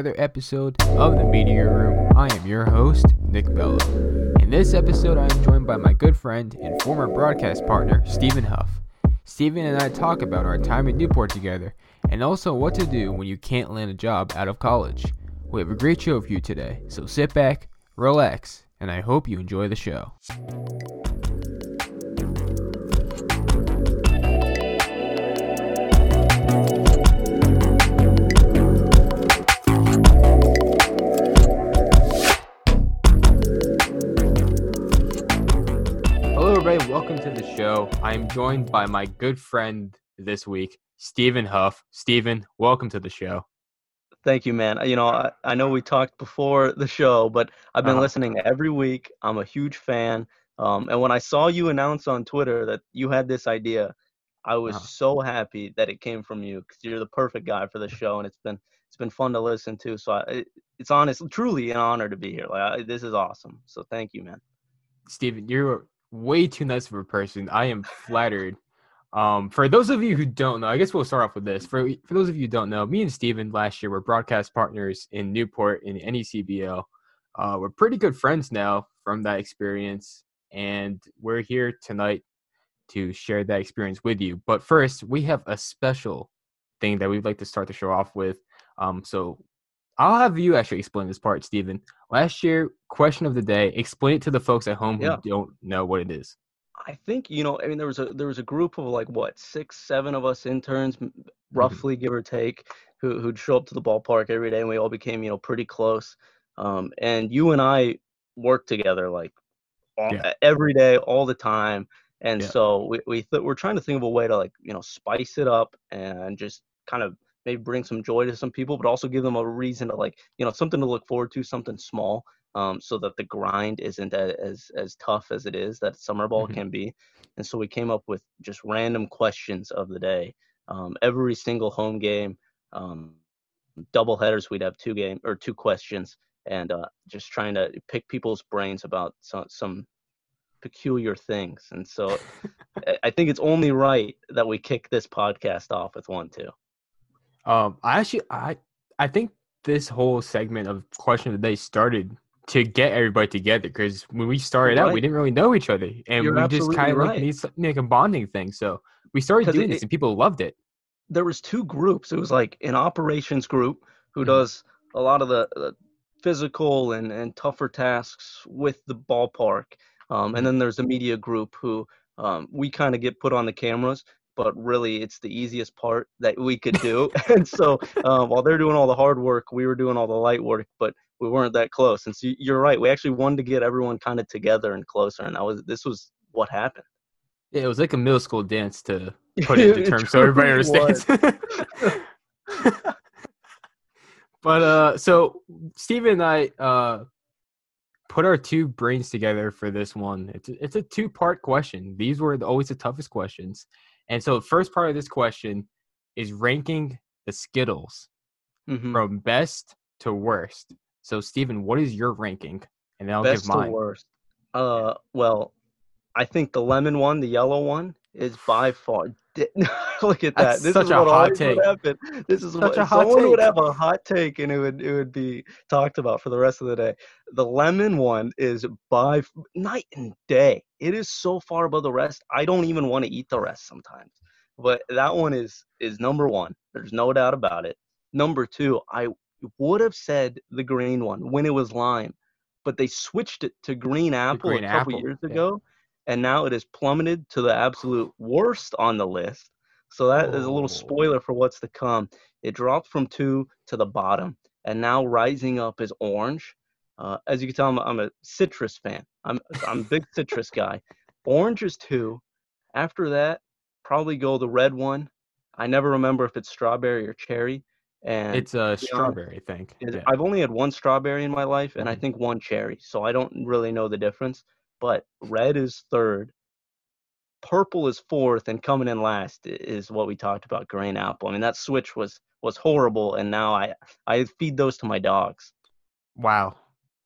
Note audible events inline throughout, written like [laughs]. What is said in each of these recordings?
another episode of the Media Room. I am your host, Nick Bello. In this episode, I am joined by my good friend and former broadcast partner, Stephen Hough. Stephen and I talk about our time in Newport together and also what to do when you can't land a job out of college. We have a great show for you today, so sit back, relax, and I hope you enjoy the show. To the show. I am joined by my good friend this week, Stephen Hough. Stephen, welcome to the show. Thank you, man. You know, I, I know we talked before the show, but I've been Uh-huh. listening every week. I'm a huge fan. Um, and when I saw you announce on Twitter that you had this idea, I was Uh-huh. so happy that it came from you because you're the perfect guy for the [laughs] show, and it's been it's been fun to listen to. So I, it, it's honest, truly an honor to be here. Like I, this is awesome. So thank you, man. Stephen, you're way too nice of a person. I am flattered. Um, for those of you who don't know, I guess we'll start off with this. For for those of you who don't know, me and Stephen last year were broadcast partners in Newport in NECBL. Uh, we're pretty good friends now from that experience, and we're here tonight to share that experience with you. But first, we have a special thing that we'd like to start the show off with. Um, so I'll have you actually explain this part, Stephen. Last year, question of the day. Explain it to the folks at home who Yeah. don't know what it is. I think you know. I mean, there was a there was a group of like what six, seven of us interns, m- roughly give or take, who who'd show up to the ballpark every day, and we all became you know pretty close. Um, and you and I worked together like all, Yeah. every day, all the time. And Yeah. so we we th- we're trying to think of a way to like you know spice it up and just kind of maybe bring some joy to some people, but also give them a reason to like you know something to look forward to, something small um, so that the grind isn't as as tough as it is that summer ball Mhm. can be. And so we came up with just random questions of the day. Um, every single home game, um, double headers, we'd have two game or two questions, and uh, just trying to pick people's brains about some some peculiar things. And so [laughs] I- I think it's only right that we kick this podcast off with one too. Um, I actually, I, I think this whole segment of question of the day started to get everybody together because when we started out, we didn't really know each other, and You're we just kind of like need some- like a bonding thing. So we started doing it- this, and people loved it. there was two groups. It was like an operations group who Mhm. does a lot of the, the physical and, and tougher tasks with the ballpark. Um, and then there's a media group who um, we kind of get put on the cameras, but really it's the easiest part that we could do. [laughs] and so um, while they're doing all the hard work, we were doing all the light work, but we weren't that close. And so you're right. We actually wanted to get everyone kind of together and closer. And that was this was what happened. Yeah, it was like a middle school dance to [laughs] put it into terms so everybody understands. [laughs] but uh, so Stephen and I uh put our two brains together for this one. It's a, it's a two part question. These were always the toughest questions, and so the first part of this question is ranking the Skittles Mhm. from best to worst. So Stephen, what is your ranking? And then I'll Best give mine. Best to worst. Uh, well, I think the lemon one, the yellow one, is by far. [laughs] Look at that. That's this such is a what hot take. would happen. This is Such what a hot someone would have a hot take, and it would it would be talked about for the rest of the day. The lemon one is by night and day. It is so far above the rest. I don't even want to eat the rest sometimes. But that one is is number one. There's no doubt about it. Number two, I would have said the green one when it was lime, but they switched it to green apple green a couple apple, years yeah. ago, and now it has plummeted to the absolute worst on the list. So that is a little Oh. spoiler for what's to come. It dropped from two to the bottom, and now rising up is orange. Uh, as you can tell, I'm, I'm a citrus fan. I'm I'm a big [laughs] citrus guy. Orange is two. After that, probably go the red one. I never remember if it's strawberry or cherry. And It's a be strawberry, I think. Yeah. I've only had one strawberry in my life, and I Mhm. think one cherry. So I don't really know the difference. But red is third. purple is fourth, and coming in last is what we talked about, green apple. I mean, that switch was was horrible, and now I I feed those to my dogs. Wow.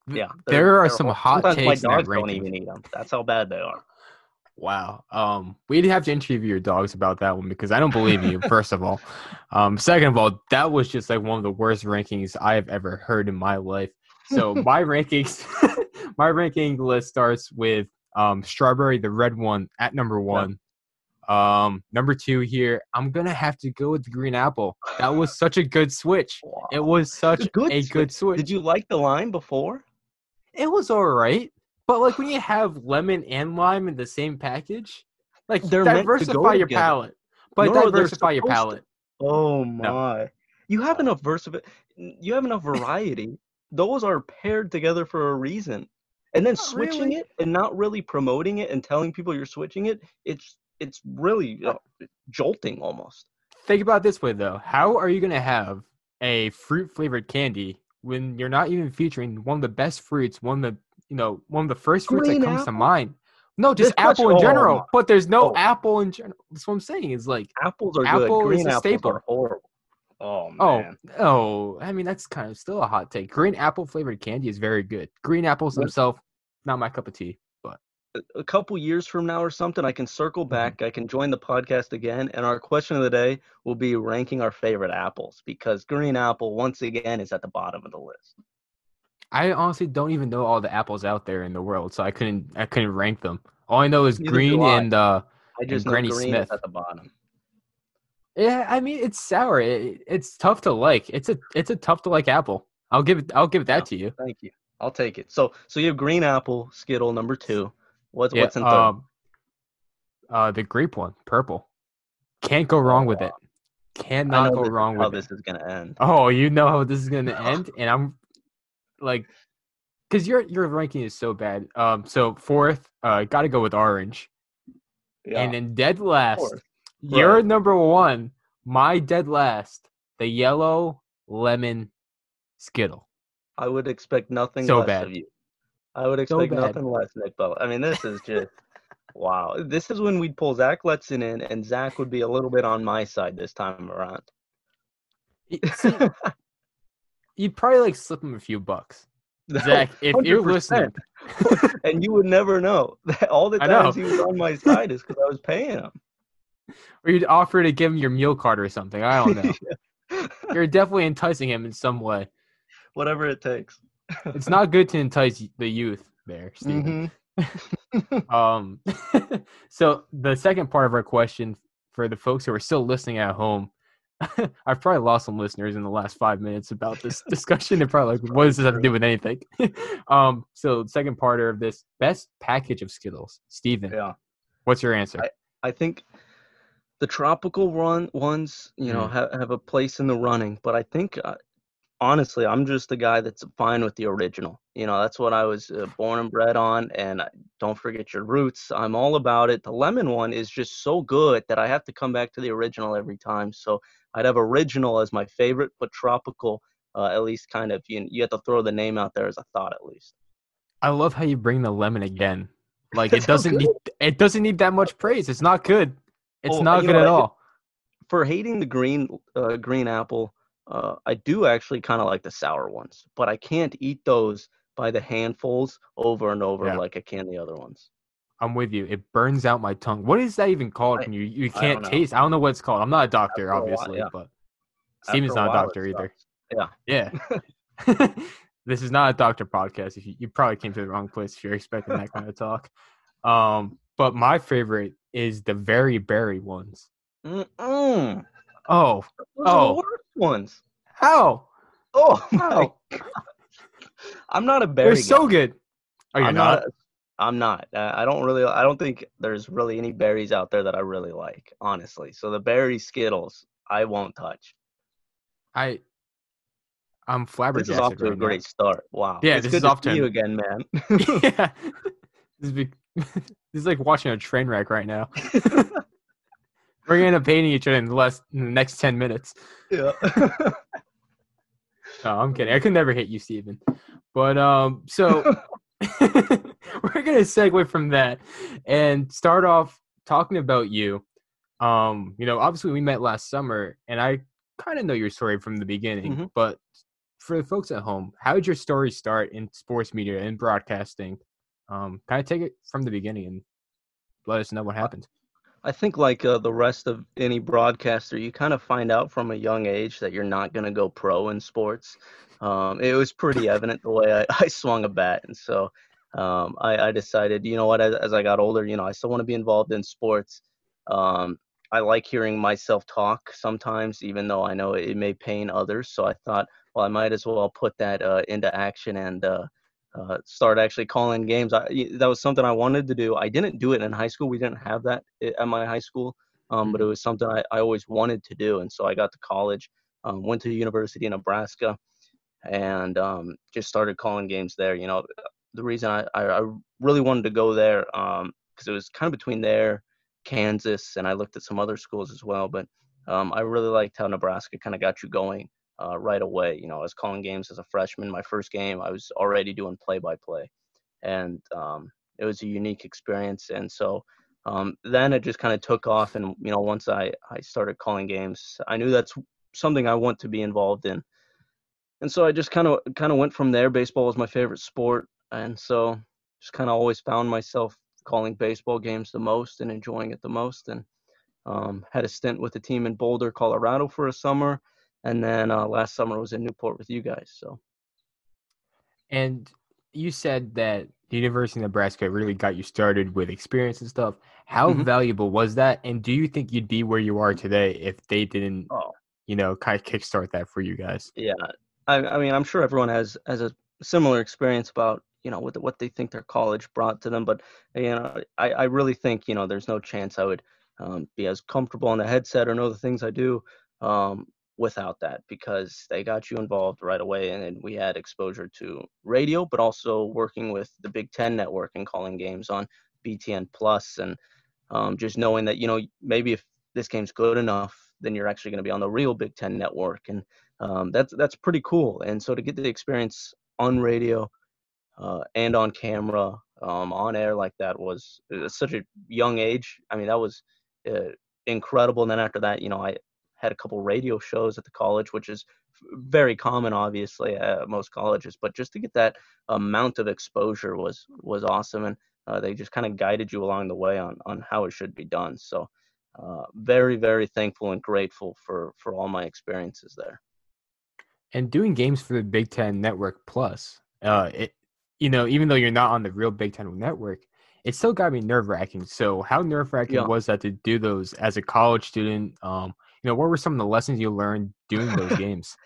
Yeah, There are some horrible. hot Sometimes takes My that dogs don't even eat them. That's how bad they are. Wow. Um, we'd have to interview your dogs about that one because I don't believe you, first of all. Um, second of all, that was just like one of the worst rankings I have ever heard in my life. So my rankings [laughs] my ranking list starts with um strawberry, the red one, at number one. Um, number two here, I'm gonna have to go with the green apple. That was such a good switch. Wow. It was such good a good switch. Did you like the lime before? it was all right. But like when you have lemon and lime in the same package, like They're meant to go diversify your together. palate. But No, diversify your supposed to. palate. Oh my! You have enough versatility. You have enough [laughs] variety. Those are paired together for a reason. And then Not switching really. it and not really promoting it and telling people you're switching it, it's it's really uh, jolting almost. Think about it this way though. How are you gonna have a fruit flavored candy when you're not even featuring one of the best fruits, one of the you know, one of the first fruits Green that comes to mind? No, just This apple in general. But there's no oh. apple in general. That's what I'm saying. Is like Apples are Apple good. is Green a apples staple. are horrible. Oh Oh, man. oh, I mean that's kind of still a hot take. Green apple flavored candy is very good. Green apples themselves, not my cup of tea. But a- couple years from now or something, I can circle Mm-hmm. back. I can join the podcast again, and our question of the day will be ranking our favorite apples because green apple once again is at the bottom of the list. I honestly don't even know all the apples out there in the world, so I couldn't I couldn't rank them. All I know is Neither green and uh I just know Granny green Smith. is at the bottom. Yeah, I mean it's sour. It, it's tough to like. It's a it's a tough to like apple. I'll give it I'll give that to you. Thank you. I'll take it. So so you have green apple, Skittle number two. What's Yeah, what's in third? um, uh the grape one, purple. Can't go wrong with it. I Cannot go wrong how with this is gonna end. Oh, you know how this is gonna end, [laughs] and I'm like, because your your ranking is so bad. Um, so fourth, uh, got to go with orange, Yeah. and then dead last, course. Your Right. number one, my dead last, the yellow lemon skittle. I would expect nothing So less bad. of you. I would expect bad. nothing less, Nick Bell. I mean, this is just [laughs] wow. This is when we'd pull Zach Letson in, and Zach would be a little bit on my side this time around. See, [laughs] you'd probably like slip him a few bucks, Zach. If you're listening, [laughs] and you would never know. All the times he was on my side is because I was paying him. Or you'd offer to give him your meal card or something. I don't know. [laughs] you're definitely enticing him in some way. Whatever it takes. It's not good to entice the youth there, Stephen. Mhm. [laughs] Um, [laughs] so the second part of our question for the folks who are still listening at home, I've probably lost some listeners in the last five minutes about this discussion. They're probably like, "What does this have to do with anything?" um, so second part of this best package of Skittles, Stephen. Yeah. What's your answer? I think the tropical run ones, you know, Mm. have, have a place in the running. But I think, uh, honestly, I'm just the guy that's fine with the original. You know, that's what I was uh, born and bred on. And I- don't forget your roots. I'm all about it. The lemon one is just so good that I have to come back to the original every time. So I'd have original as my favorite, but tropical, uh, at least kind of, you, you have to throw the name out there as a thought at least. I love how you bring the lemon again. Like it doesn't need it doesn't need that much praise. It's not good. It's Oh, not good know, at I all. for hating the green uh, green apple, uh, I do actually kind of like the sour ones, but I can't eat those by the handfuls over and over Yeah. like I can the other ones. I'm with you. It burns out my tongue. What is that even called I- when you you can't don't taste? I don't know what it's called. I'm not a doctor, After a while, obviously, yeah. but Stephen's not a it doctor either. sucks. Yeah. [laughs] [laughs] this is not a doctor podcast. If you, you probably came to the wrong place if you're expecting that kind of talk. Um, but my favorite is the very berry ones. Mm-mm. Oh, Those Oh. the worst ones. how? Oh [laughs] my! God. [laughs] I'm not a berry. They're so guy. good. Are you I'm not? not. I'm not. Uh, I don't really. I don't think there's really any berries out there that I really like, honestly. So the berry Skittles, I won't touch. I. I'm flabbergasted. This is off to a right now. great start. Wow. Yeah, it's this good is to off to you again, man. [laughs] yeah. This is, be- this is like watching a train wreck right now. [laughs] We're gonna up each other in the last in the next ten minutes. yeah. [laughs] No, I'm kidding. I could never hit you, Stephen. But um, so [laughs] we're gonna segue from that and start off talking about you, um, you know, obviously we met last summer, and I kind of know your story from the beginning. Mm-hmm. But for the folks at home, how did your story start in sports media and broadcasting? Um, kind of take it from the beginning and let us know what happened. I think, like uh, the rest of any broadcaster, you kind of find out from a young age that you're not going to go pro in sports. Um, it was pretty evident the way I, [laughs] I swung a bat, and so um, I, I, decided, you know what, as, as, I got older, you know, I still want to be involved in sports. Um, I like hearing myself talk sometimes, even though I know it may pain others. So I thought, well, I might as well put that uh, into action and uh, uh, start actually calling games. I, that was something I wanted to do. I didn't do it in high school. We didn't have that at my high school, um, but it mm-hmm. was something I, I, always wanted to do. And so I got to college, um, went to the University of Nebraska, and um, just started calling games there. You know, the reason I, I, really wanted to go there because um, it was kind of between there, Kansas, and I looked at some other schools as well. But um, I really liked how Nebraska kind of got you going uh, right away. You know, I was calling games as a freshman. My first game, I was already doing play-by-play, and um, it was a unique experience. And so um, then it just kind of took off. And you know, once I I started calling games, I knew that's something I want to be involved in. And so I just kind of kind of went from there. Baseball was my favorite sport and so just kind of always found myself calling baseball games the most and enjoying it the most and um, had a stint with a team in boulder colorado for a summer and then uh, last summer was in newport with you guys so and you said that the university of nebraska really got you started with experience and stuff how mm-hmm. valuable was that and do you think you'd be where you are today if they didn't oh. you know kind of kickstart that for you guys yeah I, I mean i'm sure everyone has has a similar experience about you know what what they think their college brought to them. But you know, I, I really think you know there's no chance I would um, be as comfortable on the headset or know the things I do um, without that because they got you involved right away, and we had exposure to radio, but also working with the Big Ten Network and calling games on BTN Plus, and um, just knowing that you know maybe if this game's good enough, then you're actually going to be on the real Big Ten Network, and um, that's that's pretty cool. And so to get the experience on radio uh, and on camera, um, on air like that was such a young age. I mean, that was uh, incredible. And then after that, you know, I had a couple radio shows at the college, which is very common, obviously, at most colleges. But just to get that amount of exposure was was awesome, and uh, they just kind of guided you along the way on on how it should be done. So, uh, very very thankful and grateful for for all my experiences there. And doing games for the Big Ten Network Plus, uh, it you know, even though you're not on the real Big Ten network, it still got me nerve wracking. So, how nerve wracking yeah. was that to do those as a college student? Um, you know, what were some of the lessons you learned doing those [laughs] games?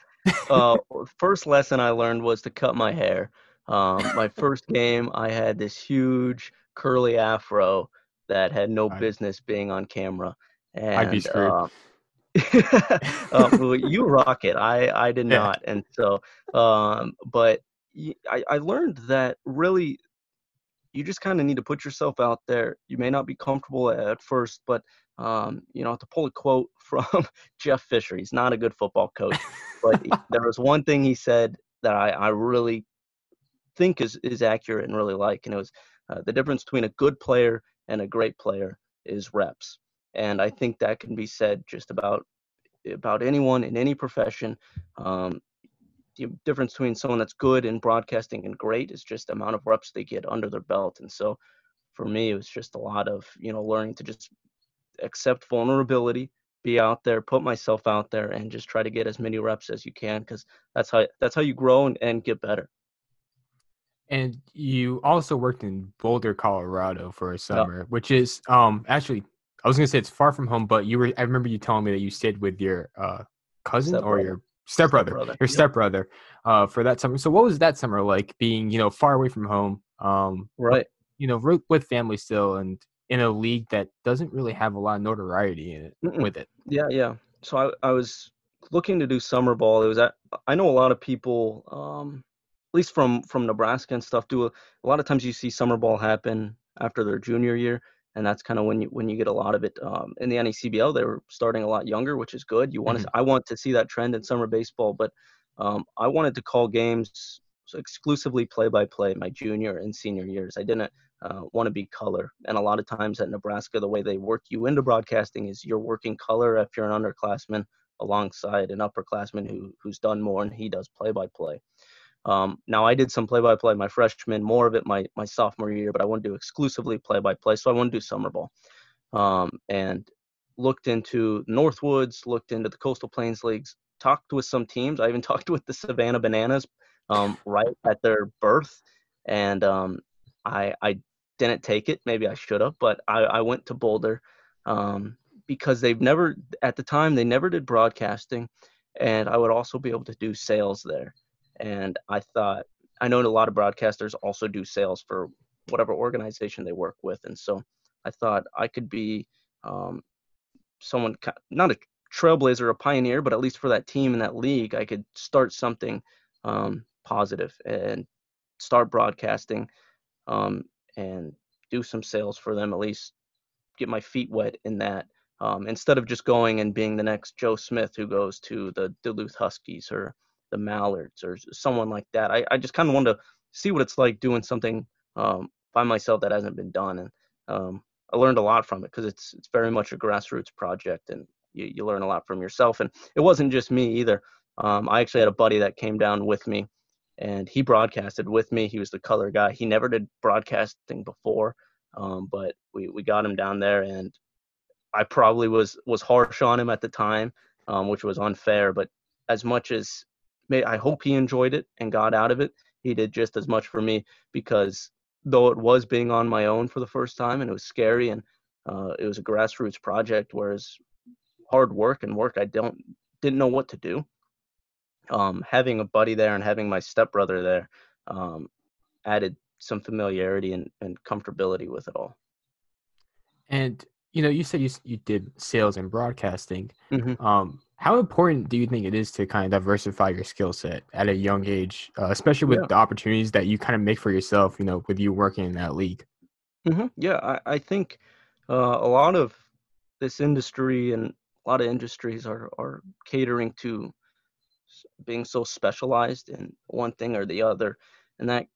uh, [laughs] first lesson I learned was to cut my hair. Um, my first game, I had this huge curly afro that had no I, business being on camera. And, I'd be screwed. Uh, [laughs] uh, well, you rock it. I I did yeah. not, and so um, but I, I learned that really you just kind of need to put yourself out there. You may not be comfortable at first, but um, you know, to pull a quote [laughs] from Jeff Fisher, he's not a good football coach, but [laughs] there was one thing he said that I, I really think is is accurate and really like, and it was uh, the difference between a good player and a great player is reps, and I think that can be said just about about anyone in any profession. Um, the difference between someone that's good in broadcasting and great is just the amount of reps they get under their belt. And so for me, it was just a lot of, you know, learning to just accept vulnerability, be out there, put myself out there and just try to get as many reps as you can. Cause that's how, that's how you grow and, and get better. And you also worked in Boulder, Colorado for a summer, which is um actually I was gonna say it's far from home, but you were I remember you telling me that you stayed with your uh cousin or your stepbrother, stepbrother. your stepbrother, uh, for that summer. So what was that summer like being, you know, far away from home? Um, right. You know, with family still and in a league that doesn't really have a lot of notoriety in it Mm-mm. with it. Yeah, yeah. So I, I was looking to do summer ball. It was at, I know a lot of people, um, at least from from Nebraska and stuff, do a, a lot of times you see summer ball happen after their junior year and that's kind of when you when you get a lot of it um, in the NECBL. They were starting a lot younger, which is good. You want mm-hmm. to I want to see that trend in summer baseball, but um, I wanted to call games exclusively play by play my junior and senior years. I didn't uh, want to be color. And a lot of times at Nebraska, the way they work you into broadcasting is you're working color if you're an underclassman alongside an upperclassman who who's done more and he does play by play. Um, now I did some play by play my freshman, more of it my my sophomore year, but I want to do exclusively play by play, so I want to do summer ball. Um, and looked into Northwoods, looked into the Coastal Plains leagues, talked with some teams. I even [laughs] talked with the Savannah Bananas um, right at their birth, and um, I I didn't take it. Maybe I should have, but I, I went to Boulder um, because they've never at the time they never did broadcasting, and I would also be able to do sales there. And I thought I know a lot of broadcasters also do sales for whatever organization they work with, and so I thought I could be um, someone not a trailblazer, a pioneer, but at least for that team and that league, I could start something um, positive and start broadcasting um, and do some sales for them, at least get my feet wet in that. Um, instead of just going and being the next Joe Smith who goes to the Duluth Huskies or the Mallards or someone like that. I, I just kind of wanted to see what it's like doing something um, by myself that hasn't been done. And um, I learned a lot from it because it's it's very much a grassroots project and you, you learn a lot from yourself. And it wasn't just me either. Um, I actually had a buddy that came down with me and he broadcasted with me. He was the color guy. He never did broadcasting before, um, but we, we got him down there, and I probably was was harsh on him at the time, um, which was unfair. But as much as I hope he enjoyed it and got out of it, he did just as much for me because though it was being on my own for the first time and it was scary and uh, it was a grassroots project, whereas hard work and work I don't didn't know what to do um, having a buddy there and having my stepbrother there um, added some familiarity and, and comfortability with it all. And you know, you said you you did sales and broadcasting. Mm-hmm. Um, how important do you think it is to kind of diversify your skill set at a young age, uh, especially with yeah. the opportunities that you kind of make for yourself? You know, with you working in that league. Mm-hmm. Yeah, I, I think uh, a lot of this industry and a lot of industries are are catering to being so specialized in one thing or the other, and that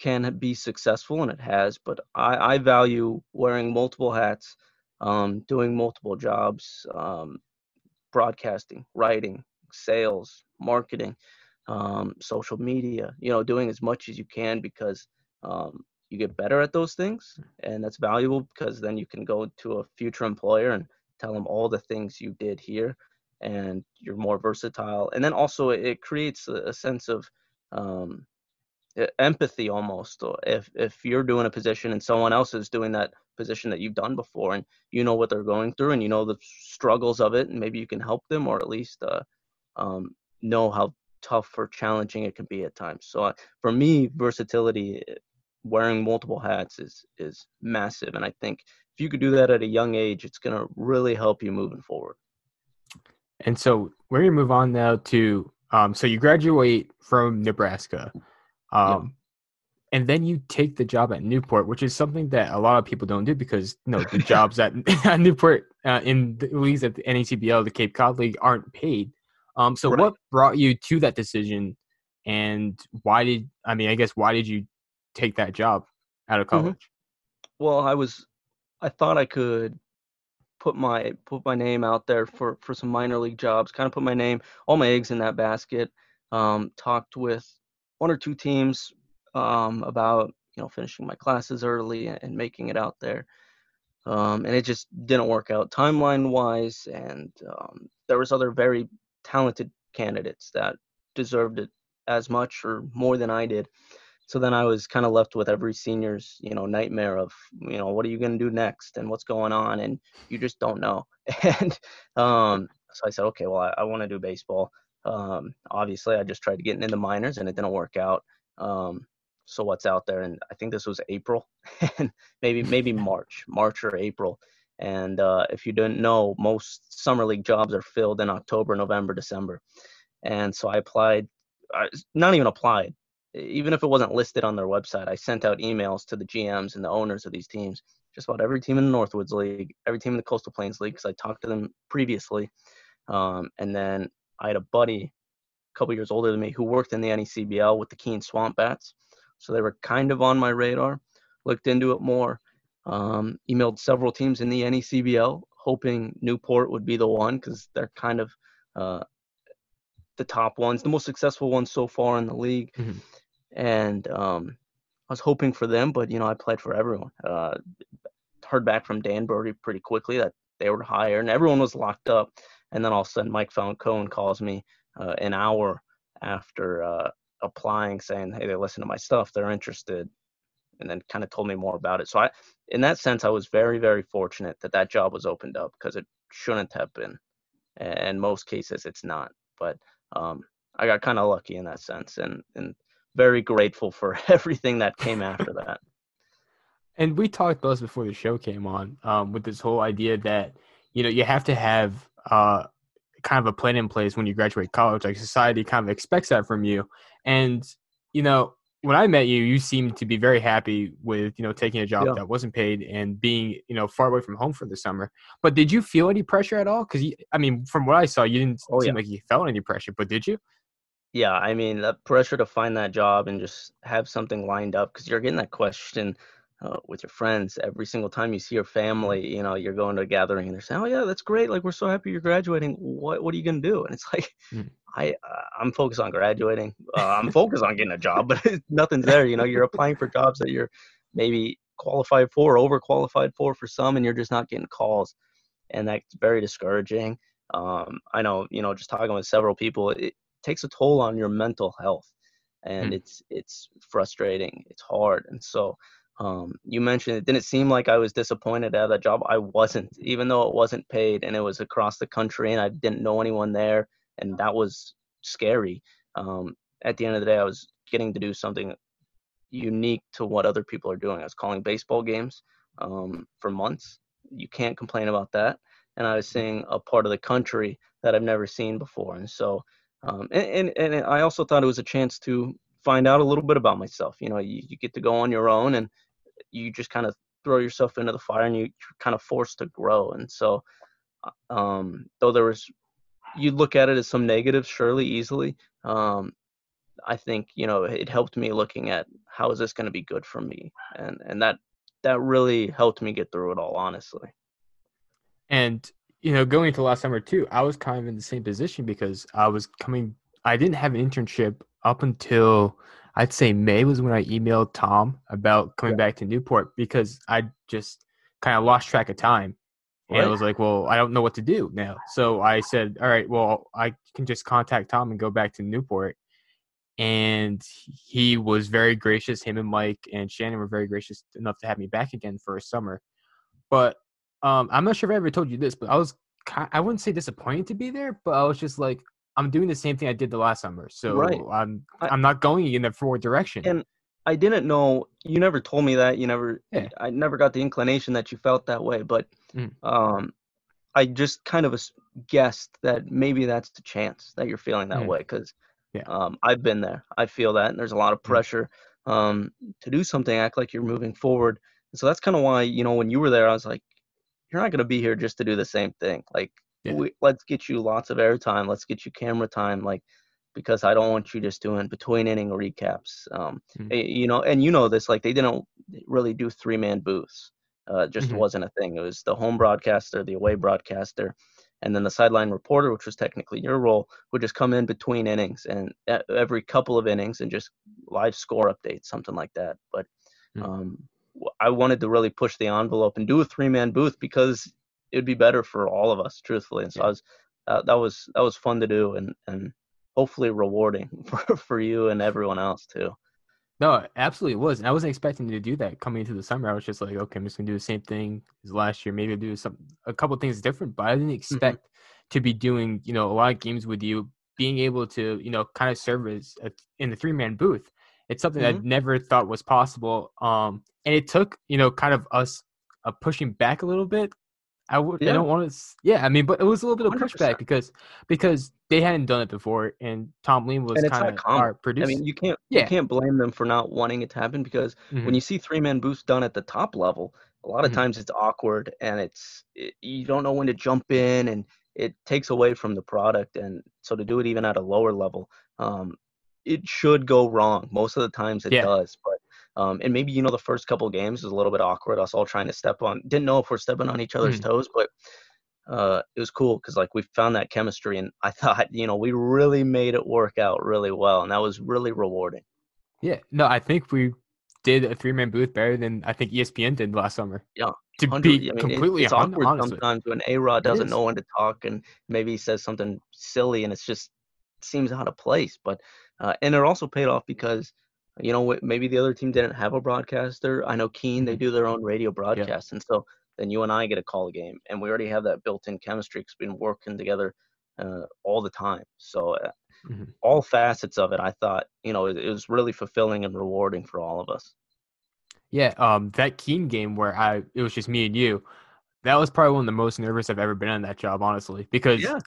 can be successful, and it has. But I, I value wearing multiple hats, um, doing multiple jobs, um, broadcasting, writing, sales, marketing, um, social media. You know, doing as much as you can because um, you get better at those things, and that's valuable because then you can go to a future employer and tell them all the things you did here and you're more versatile. And then also it creates a, sense of um, empathy almost. If if you're doing a position and someone else is doing that position that you've done before, and you know what they're going through, and you know the struggles of it, and maybe you can help them, or at least uh, um, know how tough or challenging it can be at times. So uh, for me, versatility, eh, wearing multiple hats is is massive, and I think if you could do that at a young age, it's going to really help you moving forward. And so we're gonna move on now to um, so you graduate from Nebraska, um, and then you take the job at Newport, which is something that a lot of people don't do because you know the [laughs] jobs at, [laughs] at Newport uh, in the leagues at the NACBL, the Cape Cod League, aren't paid. Um, so right. what brought you to that decision, and why did I mean I guess why did you take that job out of mm-hmm. college? Mm-hmm. Well, I was I thought I could put my put my name out there for for some minor league jobs. Kind of put my name, all my eggs in that basket. Um, talked with one or two teams um, about you know finishing my classes early and making it out there. Um, and it just didn't work out timeline wise. And um, there was other very talented candidates that deserved it as much or more than I did so then I was kind of left with every senior's, you know, nightmare of, you know, what are you going to do next and what's going on, and you just don't know. [laughs] And um, so I said, okay, well, I, I want to do baseball. Um, obviously, I just tried to get into the minors, and it didn't work out. Um, so what's out there? And I think this was April, [laughs] and maybe maybe [laughs] March, March or April. And uh, if you didn't know, most summer league jobs are filled in October, November, December. And so I applied, I, not even applied even if it wasn't listed on their website, I sent out emails to the GMs and the owners of these teams, just about every team in the Northwoods League, every team in the Coastal Plains League, because I talked to them previously. Um, and then I had a buddy, a couple years older than me, who worked in the NECBL with the Keene Swamp Bats. So they were kind of on my radar. looked into it more. Um, emailed several teams in the NECBL, hoping Newport would be the one because they're kind of uh, the top ones, the most successful ones so far in the league. Mhm. And um, I was hoping for them, but you know, I played for everyone. Uh, heard back from Danbury pretty quickly that they were higher, and everyone was locked up. And then all of a sudden, Mike Falcone calls me uh, an hour after uh, applying, saying, "Hey, they listen to my stuff. They're interested." And then kind of told me more about it. So I, in that sense, I was very, very fortunate that that job was opened up because it shouldn't have been. And most cases, it's not. But um, I got kind of lucky in that sense, and and very grateful for [laughs] everything that came after that. And we talked about this before the show came on, um, with this whole idea that you know you have to have uh, kind of a plan in place when you graduate college. Like society kind of expects that from you. And you know, when I met you, you seemed to be very happy with you know taking a job Yeah. that wasn't paid and being you know far away from home for the summer. But did you feel any pressure at all? Because I mean, from what I saw, you didn't Oh, seem yeah. like you felt any pressure. But did you? Yeah, I mean, the pressure to find that job and just have something lined up because you're getting that question uh, with your friends every single time you see your family. You know, you're going to a gathering and they're saying, "Oh yeah, that's great! Like we're so happy you're graduating. What what are you gonna do?" And it's [laughs] like, Mm. I uh, I'm focused on graduating. Uh, I'm [laughs] focused on getting a job, but [laughs] nothing's there. You know, you're applying for jobs that you're maybe qualified for, overqualified for for some, and you're just not getting calls, and that's very discouraging. Um, I know, you know, just talking with several people, it takes a toll on your mental health, and Mm. it's it's frustrating. It's hard, and so. Um, you mentioned it didn't seem like I was disappointed at that job. I wasn't, even though it wasn't paid and it was across the country and I didn't know anyone there, and that was scary. Um, at the end of the day, I was getting to do something unique to what other people are doing. I was calling baseball games um, for months. You can't complain about that. And I was seeing a part of the country that I've never seen before. And so, um, and, and, and I also thought it was a chance to find out a little bit about myself. You know, you, you get to go on your own and you just kind of throw yourself into the fire and you, kind of forced to grow. And so, uh, um, though there was, you look at it as some negatives, surely, easily. Um, I think you know it helped me looking at how is this going to be good for me, and and that that really helped me get through it all. Honestly, And you know, going into last summer too, I was kind of in the same position because I was coming. I didn't have an internship up until I'd say May was when I emailed Tom about coming back to Newport because I just kind of lost track of time. And I was like, well, I don't know what to do now. So I said, all right, well, I can just contact Tom and go back to Newport. And he was very gracious. Him and Mike and Shannon were very gracious enough to have me back again for a summer. But um, I'm not sure if I ever told you this, but I was I wouldn't say disappointed to be there, but I was just like, I'm doing the same thing I did the last summer, so Right. I'm I'm not going in the forward direction. And- I didn't know. You never told me that. You never. Yeah. I never got the inclination that you felt that way. But Mm. um, I just kind of guessed that maybe that's the chance that you're feeling that Mm. way because Yeah. um, I've been there. I feel that, and there's a lot of Mm. pressure um, to do something, act like you're moving forward. And so that's kind of why you know when you were there, I was like, you're not going to be here just to do the same thing. Like, Yeah. we, let's get you lots of airtime. Let's get you camera time. Like, because I don't want you just doing between inning recaps. Um, Mm. eh, you know, and you know this. Like, they didn't really do three man booths. Uh, it just Mhm. wasn't a thing. It was the home broadcaster, the away broadcaster, and then the sideline reporter, which was technically your role, would just come in between innings and every couple of innings and just live score updates, something like that. But Mm. um, I wanted to really push the envelope and do a three man booth because it'd be better for all of us, truthfully. And so Yeah. I was uh, that was that was fun to do and and hopefully rewarding [laughs] for, for you and everyone else too. No, absolutely it was. And I wasn't expecting to do that coming into the summer. I was just like, okay, I'm just gonna do the same thing as last year. Maybe I'll do some a couple things different, but I didn't expect to be doing, you know, a lot of games with you, being able to, you know, kind of serve as a, in the three man booth. It's something I never thought was possible. Um, and it took, you know, kind of us uh, pushing back a little bit. I would, I don't want to, yeah, I mean, but it was a little bit of 100%. pushback because because they hadn't done it before, and Tom Lean was And it's not kind of common. producer. I mean, you can't Yeah. you can't blame them for not wanting it to happen because Mhm. when you see three man booths done at the top level, a lot of Mhm. times it's awkward and it's it, you don't know when to jump in and it takes away from the product. And so to do it even at a lower level, um, it should go wrong. Most of the times it Yeah. does, but Um, and maybe you know the first couple games was a little bit awkward. Us all trying to step on, didn't know if we're stepping on each other's Mhm. toes, but uh, it was cool because like we found that chemistry, and I [laughs] thought you know we really made it work out really well, and that was really rewarding. Yeah, no, I think we did a three man booth better than I think ESPN did last summer. Yeah, to be I mean, completely it's awkward honest. with sometimes when A Rod doesn't know when to talk, and maybe he says something silly, and it's just seems out of place. But uh, and it also paid off because you know maybe the other team didn't have a broadcaster. I know Keene they Mhm. do their own radio broadcast, and so then you and I get a call a game, and we already have that built-in chemistry because we've been working together uh, all the time. So uh, Mhm. all facets of it, I thought you know it, it was really fulfilling and rewarding for all of us. Yeah, um, that Keene game where I it was just me and you. That was probably one of the most nervous I've ever been on that job, honestly, because Yeah,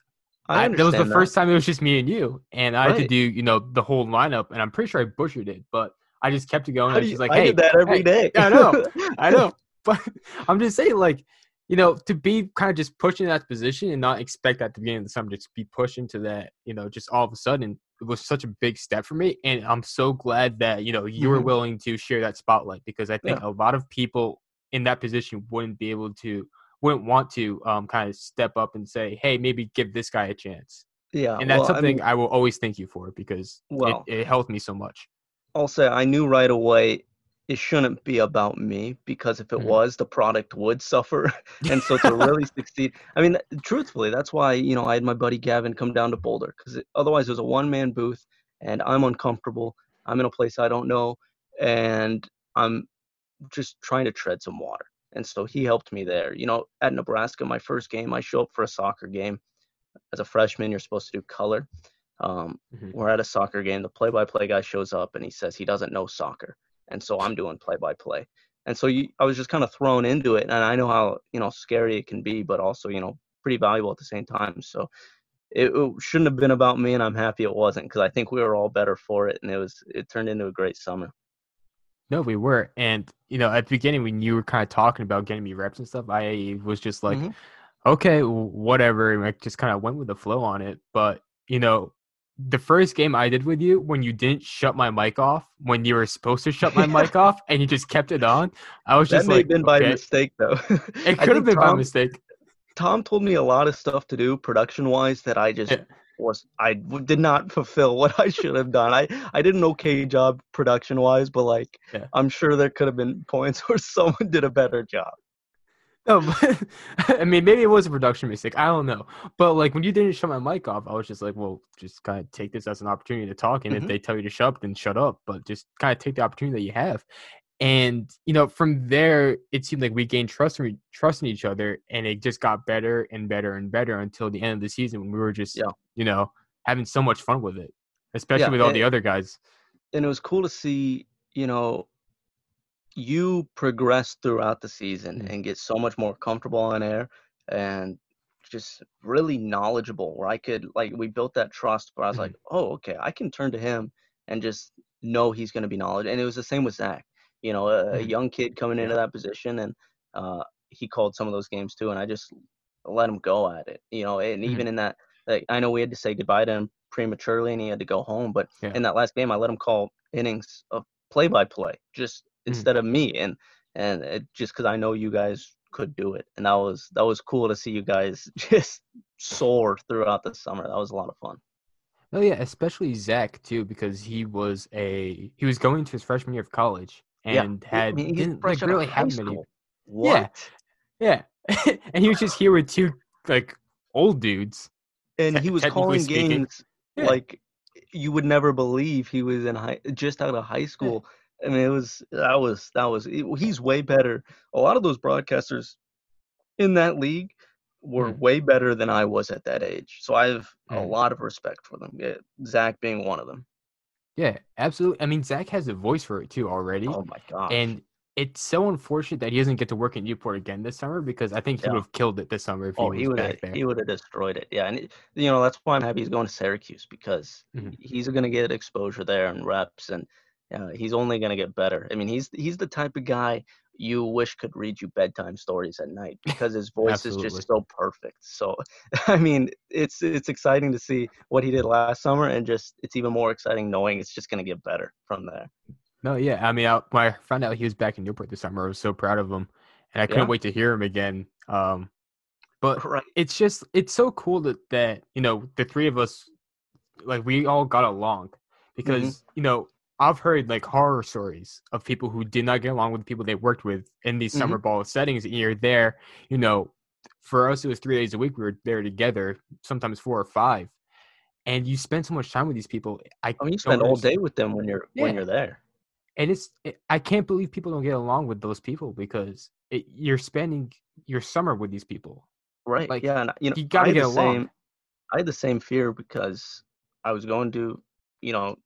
I, I that was the that. first time it was just me and you, and I had to do you know the whole lineup, and I'm pretty sure I butchered it, but I just kept it going. How and do she's like, I "Hey, did that every hey." day. I know. [laughs] I know, but [laughs] I'm just saying, like, you know, to be kind of just pushing that position and not expect at the beginning of the summer just be pushed into that, you know, just all of a sudden, it was such a big step for me, and I'm so glad that you know you were Mhm. willing to share that spotlight because I think a lot of people in that position wouldn't be able to, wouldn't want to, um, kind of step up and say, "Hey, maybe give this guy a chance." Yeah, and that's well, I something mean, I, will always thank you for because Well- it, it helped me so much. I'll I knew right away it shouldn't be about me because if it Mhm. was, the product would suffer. [laughs] and so to really succeed, I mean, truthfully, that's why you know I had my buddy Gavin come down to Boulder because otherwise it was a one-man booth, and I'm uncomfortable. I'm in a place I don't know, and I'm just trying to tread some water. And so he helped me there. You know, at Nebraska, my first game, I show up for a soccer game. As a freshman, you're supposed to do color. Um, Mhm. We're at a soccer game. The play-by-play guy shows up and he says he doesn't know soccer, and so I'm doing play-by-play. And so you, I was just kind of thrown into it, and I know how you know scary it can be, but also you know pretty valuable at the same time. So it, it shouldn't have been about me, and I'm happy it wasn't because I think we were all better for it, and it was it turned into a great summer. No, we were. And, you know, at the beginning, when you were kind of talking about getting me reps and stuff, I was just like, Mhm. okay, whatever. And I just kind of went with the flow on it. But, you know, the first game I did with you, when you didn't shut my mic off, when you were supposed to shut my [laughs] mic off and you just kept it on, I was just That just may like, have been by mistake though. [laughs] It could have been by mistake. Tom told me a lot of stuff to do production wise that I just Yeah. Was I did not [laughs] fulfill what I should have done. I I did an okay job production wise, but like Yeah. I'm sure there could have been points [laughs] where someone did a better job. No, but, [laughs] I mean, maybe it was a production mistake. I don't know. But like when you didn't shut my mic off, I was just like, well, just kind of take this as an opportunity to talk. And Mhm. if they tell you to shut up, then shut up. But just kind of take the opportunity that you have. And you know, from there, it seemed like we gained trust in trust in each other, and it just got better and better and better until the end of the season when we were just, Yeah. you know, having so much fun with it, especially Yeah, with all and- the other guys. And it was cool to see, you know, you progress throughout the season Mhm. and get so much more comfortable on air and just really knowledgeable where I could like we built that trust where I was Mhm. like, oh, okay, I can turn to him and just know he's going to be knowledgeable. And it was the same with Zach. You know, a, a Mhm. young kid coming into that position, and uh, he called some of those games too, and I just let him go at it. You know, and Mhm. even in that, like, I know we had to say goodbye to him prematurely, and he had to go home. But Yeah. in that last game, I let him call innings of play-by-play, just Mhm. instead of me, and and it, just because I know you guys could do it, and that was that was cool to see you guys [laughs] just soar throughout the summer. That was a lot of fun. Oh yeah, especially Zach too, because he was a he was going to his freshman year of college and I had mean, he's didn't like really have many school. Yeah. What? Yeah, [laughs] and he was just here with two like old dudes. and he was calling speaking. games Yeah. like you would never believe he was in high just out of high school. I mean, it was that was that was it- he's way better. A lot of those broadcasters in that league were Hmm. way better than I was at that age. So I have a Hmm. lot of respect for them. Yeah, Zach being one of them. Yeah, absolutely. I mean, Zach has a voice for it too already, Oh my god! and it's so unfortunate that he doesn't get to work in Newport again this summer because I think he Yeah. would have killed it this summer if Oh, he was would back have there. he would have destroyed it. Yeah, and it, you know that's why I'm happy he's going to Syracuse because Mhm. he's going to get exposure there and reps, and uh, he's only going to get better. I mean, he's he's the type of guy you wish could read you bedtime stories at night because his [laughs] voice is just so perfect. So, [laughs] I mean, it's it's exciting to see what he did last summer, and just it's even more exciting knowing it's just going to get better from there. No, yeah. I mean, I, when I found out he was back in Newport this summer, I was so proud of him, and I couldn't Yeah. wait to hear him again. Um, but [laughs] Right. it's just it's so cool that that you know the three of us, like we all got along, because you know I've heard like horror stories of people who did not get along with the people they worked with in these mm-hmm. summer ball settings. And you're there, you know. For us, it was three days a week. We were there together, sometimes four or five, and you spend so much time with these people. I mean, you spend all day with them when you're Yeah. when you're there. and it's it, I can't believe people don't get along with those people because it, you're spending your summer with these people. Right. Like, yeah. And, you know, you gotta get along. Same, I had the same fear because I was going to, you know,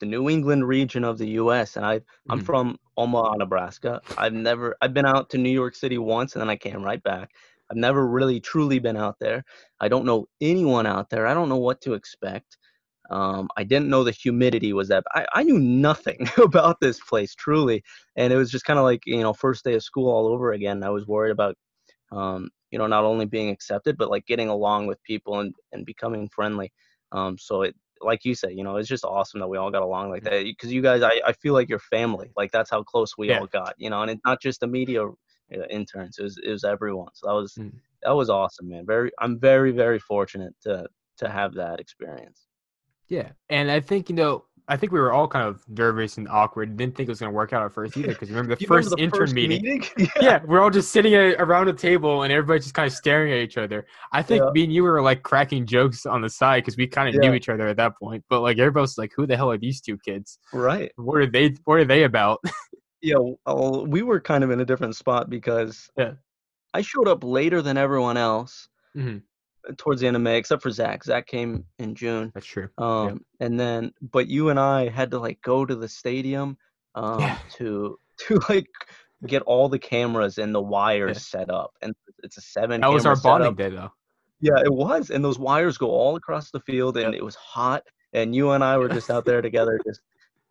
the New England region of the U.S. and I I'm Mhm. from Omaha, Nebraska. I've never I've been out to New York City once and then I came right back. I've never really truly been out there. I don't know anyone out there. I don't know what to expect. Um, I didn't know the humidity was that. I, I knew nothing [laughs] about this place truly, and it was just kind of like you know first day of school all over again. I was worried about um, you know not only being accepted but like getting along with people and and becoming friendly. Um, so it like you said, you know, it's just awesome that we all got along like that because you guys, I, I feel like you're family. Like that's how close we Yeah. all got, you know, and it's not just the media uh, interns; it was it was everyone. So that was Mm. that was awesome, man. Very, I'm very very fortunate to to have that experience. Yeah, and I think you know, I think we were all kind of nervous and awkward. Didn't think it was going to work out at first either because remember the [laughs] first remember the intern first meeting. [laughs] yeah. Yeah, we're all just sitting a- around a table and everybody's just kind of staring at each other. I think Yeah. me and you were like cracking jokes on the side because we kind of knew each other at that point. But like everybody was like, "Who the hell are these two kids? right. What are they? What are they about?" [laughs] Yeah, well, we were kind of in a different spot because Yeah. I showed up later than everyone else Mhm. Towards the end of May, except for Zach. Zach came in June. That's true. Um, and then, but you and I had to like go to the stadium um, Yeah. to to like get all the cameras and the wires set up, and it's a seven. That was our bonding setup. day, though. Yeah, it was, and those wires go all across the field, and it was hot, and you and I were just out there together, [laughs] just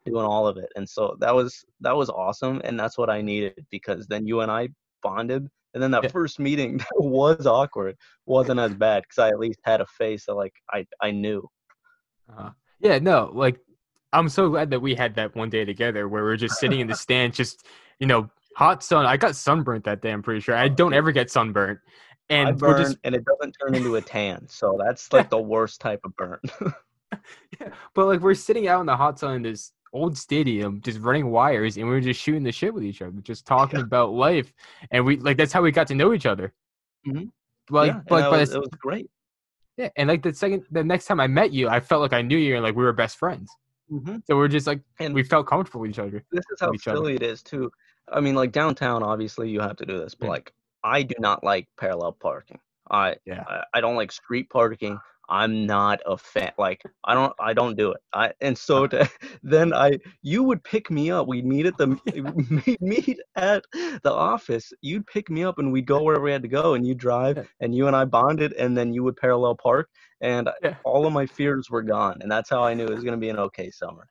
doing all of it, and so that was that was awesome, and that's what I needed because then you and I bonded, and then that Yeah. first meeting [laughs] was awkward, wasn't as bad because I at least had a face that like I I knew. Uh, yeah, no, like I'm so glad that we had that one day together where we are just sitting in the stand, just you know, hot sun. I got sunburnt that day. I'm pretty sure. I don't ever get sunburnt, I and burn, we're just and it doesn't turn into a tan, so that's [laughs] like the worst type of burn. [laughs] Yeah, but like we're sitting out in the hot sun in this old stadium, just running wires, and we were just shooting the shit with each other, just talking about life, and we like that's how we got to know each other. Mhm. Like, yeah, like, but was, it was great. yeah, and like the second, the next time I met you, I felt like I knew you, and like we were best friends. hmm So we're just like And we felt comfortable with each other. this is how silly it is too. I mean, like downtown, obviously you have to do this, but Mm. like I do not like parallel parking. I Yeah. I, I don't like street parking. I'm not a fan. Like I don't I don't do it. I and so uh-huh. to, [laughs] then I you would pick me up. We'd meet at the [laughs] [laughs] we'd meet at the office. You'd pick me up and we'd go wherever we had to go, and you drive, Yeah. and you and I bonded, and then you would parallel park, and Yeah. all of my fears were gone, and that's how I knew it was gonna be an okay summer.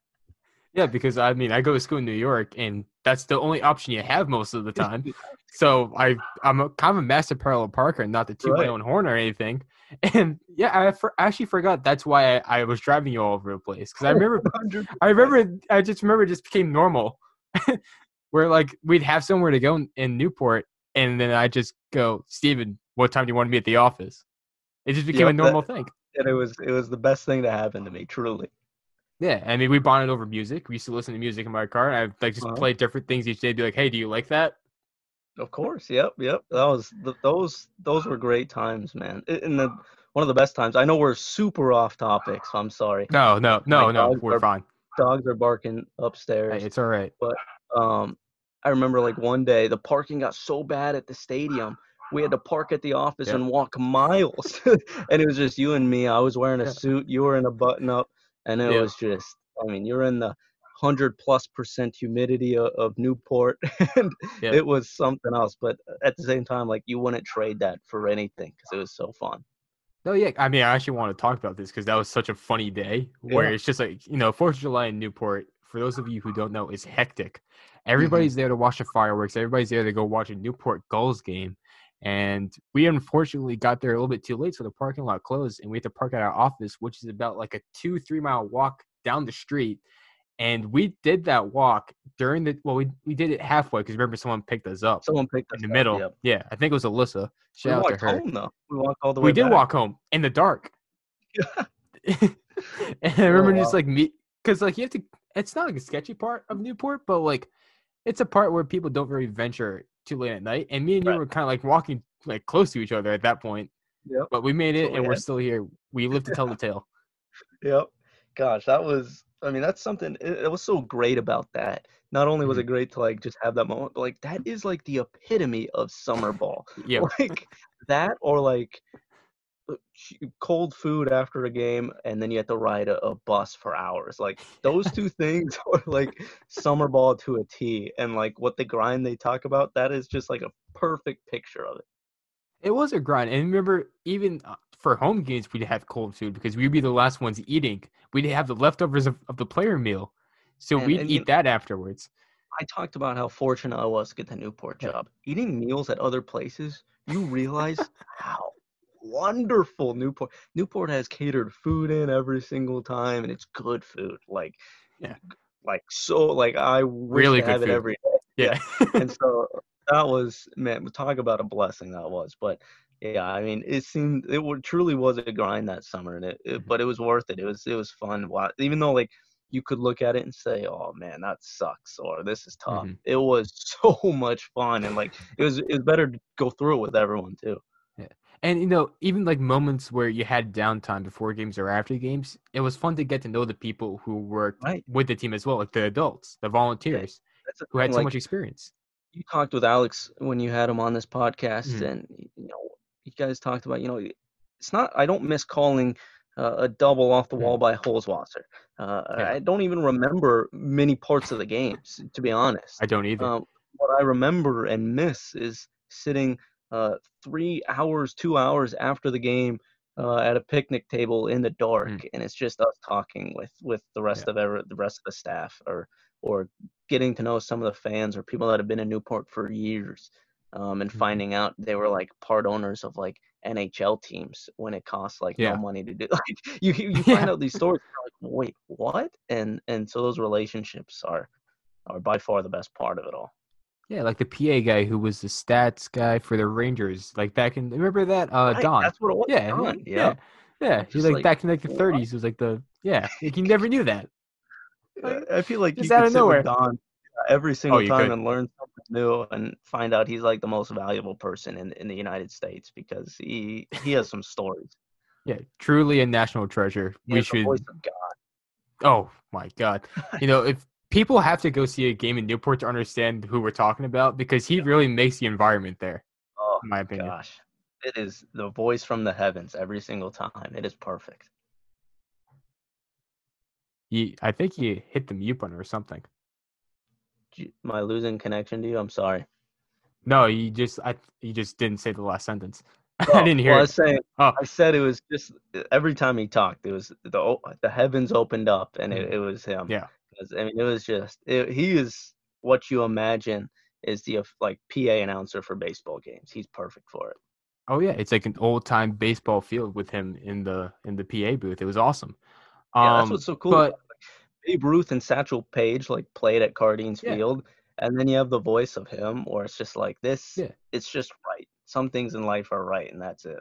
Yeah, because I mean, I go to school in New York, and that's the only option you have most of the time. So I, I'm a, kind of a master parallel parker, not to toot Right. my own horn or anything. [laughs] And yeah, I for, actually forgot that's why I, I was driving you all over the place because I remember, 100%. I remember, I just remember it just became normal, [laughs] where like we'd have somewhere to go in, in Newport, and then I just go, Stephen, what time do you want to be at the office? It just became a Yep, that- normal thing. and it was it was the best thing to happen to me, truly. Yeah, I mean, we bonded over music. We used to listen to music in my car, and I like just Uh-huh. play different things each day. Be like, "Hey, do you like that?" Of course, yep, yep. That was th- those those were great times, man. And the one of the best times. I know we're super off topic, so I'm sorry. No, no, no, My no. We're are fine. Dogs are barking upstairs. Hey, it's all right. But um, I remember like one day the parking got so bad at the stadium. We had to park at the office Yeah. and walk miles, [laughs] and it was just you and me. I was wearing a suit, you were in a button up, and it Yeah. was just. I mean, you're in the hundred plus percent humidity of, of Newport, [laughs] and Yeah. it was something else. But at the same time, like you wouldn't trade that for anything because it was so fun. No, yeah. I mean, I actually want to talk about this because that was such a funny day where Yeah. it's just like you know, Fourth of July in Newport. For those of you who don't know, is hectic. Mm-hmm. Everybody's there to watch the fireworks. Everybody's there to go watch a Newport Gulls game. And we unfortunately got there a little bit too late, so the parking lot closed, and we had to park at our office, which is about like a two, three mile walk down the street. And we did that walk during the well, we we did it halfway because remember someone picked us up Someone picked us in the up, middle. Yep. Yeah, I think it was Alyssa. We Shout out to walked her. home though. We walked all the way. We did back. walk home in the dark. [laughs] [laughs] and I oh, remember Oh, just like me, because like you have to. It's not like a sketchy part of Newport, but like it's a part where people don't really venture too late at night. And me and you were kind of like walking like close to each other at that point. Yep. But we made it, So we and we're still here. We live to tell the tale. [laughs] Yep. Gosh, that was. I mean, that's something. It, it was so great about that. Not only Mm-hmm. was it great to like just have that moment, but like that is like the epitome of summer ball. [laughs] [laughs] Yeah, Like that, or like uh, cold food after a game, and then you have to ride a, a bus for hours. Like those two things [laughs] are like summer ball to a T. And like what the grind they talk about, that is just like a perfect picture of it. it was a grind. And remember, even uh, for home games, we'd have cold food because we'd be the last ones eating. We'd have the leftovers of, of the player meal, so And- we'd and eat you- that afterwards. I talked about how fortunate I was to get the Newport Yeah. job. Eating meals at other places, you realize how wonderful Newport. Newport has catered food in every single time, and it's good food. Like, Yeah. like so. Like I wish Really have it every day. Yeah, And [laughs] so that was man, talk about a blessing that was. But yeah, I mean, it seemed it truly was a grind that summer, and it, it Mhm. but it was worth it. It was it was fun. Even though like you could look at it and say, "Oh man, that sucks," or "This is tough." Mhm. It was [laughs] so much fun, and like it was it was better to go through it with everyone too. Yeah, and you know, even like moments where you had downtime before games or after games, it was fun to get to know the people who worked Right. with the team as well, like the adults, the volunteers the who had so like, much experience. you talked with Alex when you had him on this podcast, Mhm. and you know, you guys talked about, you know, it's not. I don't miss calling uh, a double off the wall by Holzwasser. Uh, Yeah. I don't even remember many parts of the games, to be honest. I don't either. Um, what I remember and miss is sitting uh, three hours, two hours after the game uh, at a picnic table in the dark, Mm. and it's just us talking with with the rest of ever the rest of the staff, or or getting to know some of the fans or people that have been in Newport for years, um, and Mhm. finding out they were like part owners of like NHL teams when it costs like Yeah. no money to do. [laughs] Like you you [laughs] Yeah. find out these stories, you're like wait, what? And and so those relationships are are by far the best part of it all. yeah, like the PA guy who was the stats guy for the Rangers, like back in remember that uh Right, Don. That's what it was. Yeah, Don, yeah, yeah. yeah. He like, like, back in like the what? 30s was like the yeah. Like you [laughs] never knew that. Uh, I feel like Just you out could of sit nowhere. with Don every single you time could. and learn something new and find out he's like the most valuable person in, in the United States because he he has some stories. Yeah, truly a national treasure. He we should. voice of God. Oh my god. [laughs] You know, if people have to go see a game in Newport to understand who we're talking about, because he really makes the environment there, Oh in my opinion. gosh, it is the voice from the heavens every single time. It is perfect. He, I think he hit the mute button or something. Am I losing connection to you? I'm sorry. No, you just, I, you just didn't say the last sentence. [laughs] I Oh, didn't hear well, I was saying, Oh. I said it was just every time he talked, it was the the heavens opened up and it, it was him. Yeah. Yeah. 'Cause, I mean, it was just it, he is what you imagine is the like PA announcer for baseball games. He's perfect for it. Oh yeah, it's like an old time baseball field with him in the in the PA booth. It was awesome. Yeah, that's Um, what's so cool. but-. Babe Ruth and Satchel Paige like played at Cardines Yeah. Field, and then you have the voice of him, or it's just like this. Yeah. It's just right. Some things in life are right, and that's it.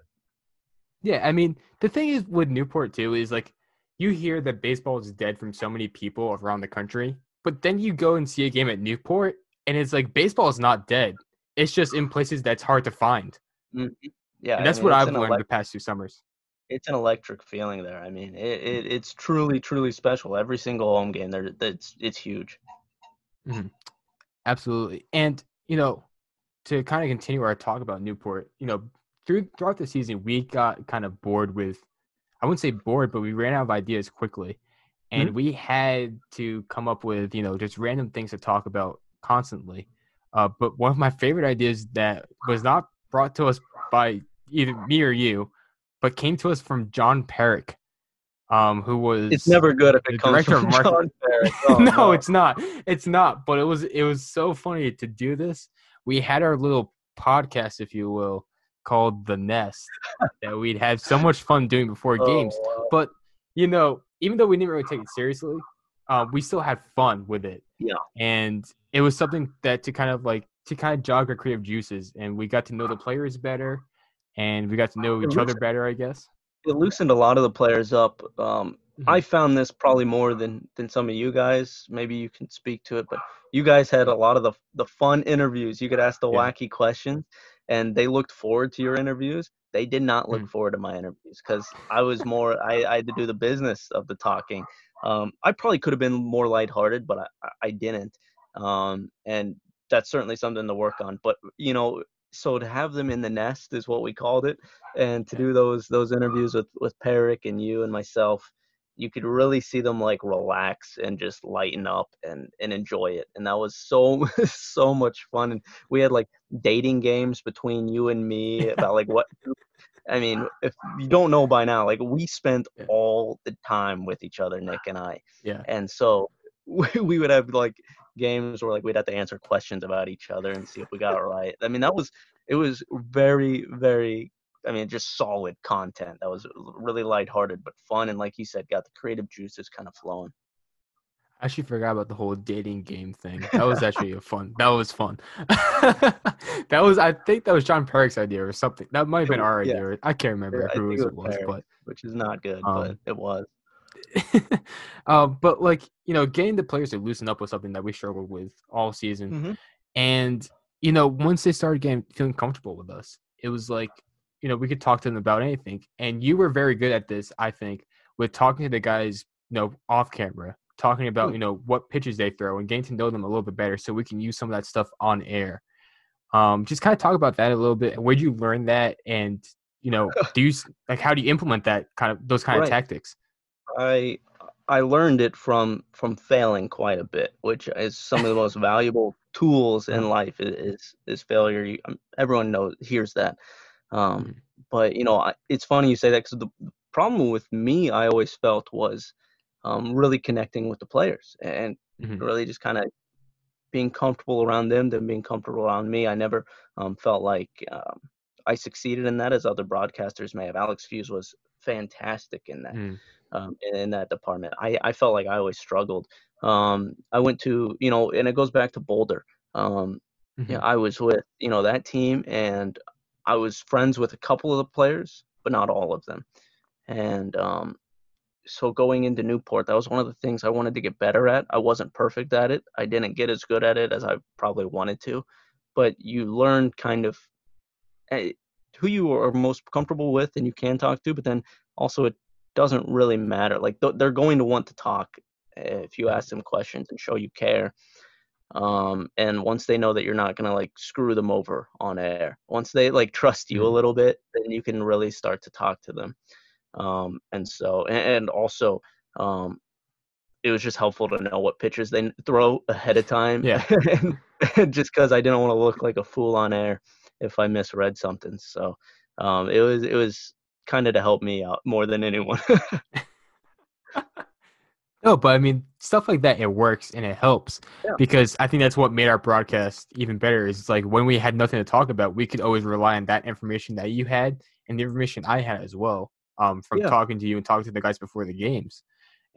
Yeah, I mean, the thing is with Newport too is like you hear that baseball is dead from so many people around the country, but then you go and see a game at Newport and it's like baseball is not dead. It's just in places that's hard to find. Mm-hmm. Yeah, And I that's mean, what I've learned the past two summers. It's an electric feeling there. I mean, it, mm. it it's truly truly special. Every single home game there, it's it's huge. Mm-hmm. Absolutely. And, you know, to kind of continue our talk about Newport, you know, through throughout the season, we got kind of bored with, I wouldn't say bored, but we ran out of ideas quickly. And mm-hmm. we had to come up with, you know, just random things to talk about constantly. Uh, but one of my favorite ideas that was not brought to us by either me or you, but came to us from John Perrick, um, who was It's never good if it comes from market- John Barrett. [laughs] Oh, no, it's not. It's not. But it was it was so funny to do this. We had our little podcast, if you will, called The Nest [laughs] that we'd had so much fun doing before games. Oh, wow. But you know, even though we didn't really take it seriously, uh, we still had fun with it. Yeah. And it was something that to kind of like to kind of jog our creative juices, and we got to know the players better, and we got to know each other better, I guess. It loosened a lot of the players up. Um, Mhm. I found this probably more than than some of you guys. Maybe you can speak to it, but you guys had a lot of the the fun interviews. You could ask the Yeah. wacky questions, and they looked forward to your interviews. They did not look Mhm. forward to my interviews because I was more. I, I had to do the business of the talking. Um, I probably could have been more lighthearted, but I, I- I didn't. Um, and that's certainly something to work on. But you know, so to have them in the nest is what we called it, and to do those those interviews with with Peric and you and myself, you could really see them like relax and just lighten up and and enjoy it. And that was so [laughs] so much fun. And we had like dating games between you and me [laughs] about like what. I mean, if you don't know by now, like we spent Yeah. all the time with each other, Nick ah. and I Yeah. and so [laughs] we, we would have like games where like we'd have to answer questions about each other and see if we got it right i mean that was it was very very i mean just solid content that was really lighthearted but fun and like you said got the creative juices kind of flowing I actually forgot about the whole dating game thing. That was actually a fun. That was fun. [laughs] that was, I think, that was John Perrick's idea or something. That might have been our Yeah. idea. I can't remember I who it it was, was Perrick. but which is not good but Um, it was [laughs] um, but like you know, getting the players to loosen up was something that we struggled with all season. Mhm. And you know, once they started getting feeling comfortable with us, it was like you know we could talk to them about anything. And you were very good at this, I think, with talking to the guys, you know, off camera, talking about Hmm. you know what pitches they throw and getting to know them a little bit better, so we can use some of that stuff on air. Um, just kind of talk about that a little bit. Where'd you learn that? And you know, [laughs] do you like how do you implement that kind of those kind Right. of tactics? I I learned it from from failing quite a bit, which is some of the most valuable tools in life is is, failure. You, um, everyone knows hears that, um, Mhm. but you know I, it's funny you say that because the problem with me I always felt was um, really connecting with the players and Mhm. really just kind of being comfortable around them, them being comfortable around me. I never um, felt like um, I succeeded in that as other broadcasters may have. Alex Fuse was fantastic in that Mm. Um, in, in that department. I, I felt like I always struggled. Um, I went to, you know, and it goes back to Boulder. Um, Mhm. yeah, I was with, you know, that team and I was friends with a couple of the players, but not all of them. And um, so going into Newport, that was one of the things I wanted to get better at. I wasn't perfect at it. I didn't get as good at it as I probably wanted to, but you learn kind of eh, who you are most comfortable with and you can talk to, but then also it doesn't really matter. Like th- they're going to want to talk if you ask them questions and show you care. Um, and once they know that you're not gonna like screw them over on air, once they like trust you a Mhm. little bit, then you can really start to talk to them. Um, and so, and, and also, um, it was just helpful to know what pitches they throw ahead of time. Yeah. [laughs] and just because I didn't want to look like a fool on air if I misread something. So um, it was it was kind of to help me out more than anyone. [laughs] No, but I mean stuff like that. It works and it helps Yeah. because I think that's what made our broadcast even better. Is like when we had nothing to talk about, we could always rely on that information that you had and the information I had as well. Um, from Yeah. talking to you and talking to the guys before the games,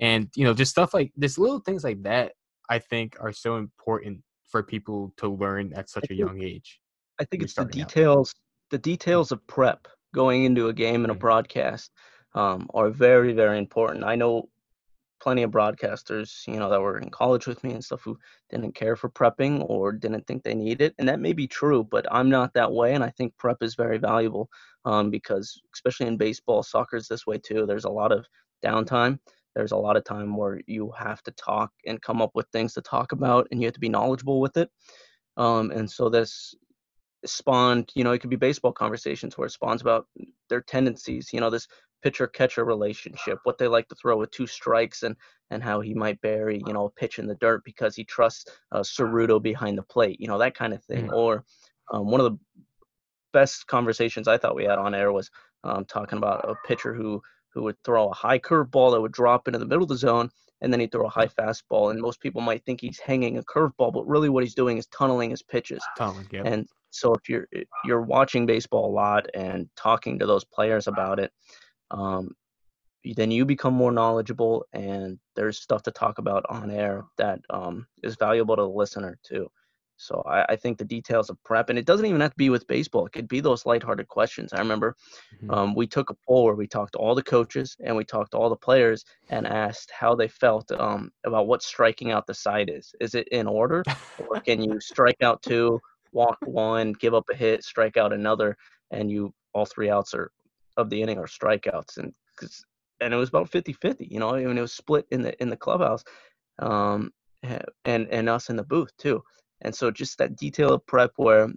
and you know just stuff like this, little things like that. I think are so important for people to learn at such a young age. I think it's the starting out. details. The details of prep going into a game and a broadcast um, are very, very important. I know plenty of broadcasters, you know, that were in college with me and stuff who didn't care for prepping or didn't think they need it, and that may be true. But I'm not that way, and I think prep is very valuable um, because, especially in baseball, soccer's this way too. There's a lot of downtime. There's a lot of time where you have to talk and come up with things to talk about, and you have to be knowledgeable with it. Um, and so this spawned, you know, it could be baseball conversations where it spawns about their tendencies, you know, this pitcher catcher relationship, what they like to throw with two strikes and and how he might bury, you know, a pitch in the dirt because he trusts uh, Ceruto behind the plate, you know, that kind of thing. Mhm. Or um, one of the best conversations I thought we had on air was um, talking about a pitcher who who would throw a high curveball that would drop into the middle of the zone and then he'd throw a high fastball and most people might think he's hanging a curveball but really what he's doing is tunneling his pitches Totally, yeah. and so if you're you're watching baseball a lot and talking to those players about it, um, then you become more knowledgeable and there's stuff to talk about on air that um, is valuable to the listener too. So I, I, think the details of prep, and it doesn't even have to be with baseball. It could be those lighthearted questions. I remember mm-hmm. um, we took a poll where we talked to all the coaches and we talked to all the players and asked how they felt um, about what striking out the side is. Is it in order, or can you strike out two, walk one, give up a hit, strike out another, and you all three outs are of the inning are strikeouts, and and it was about 50-50, You know, I mean, it was split in the in the clubhouse, um, and and us in the booth too. And so just that detail of prep where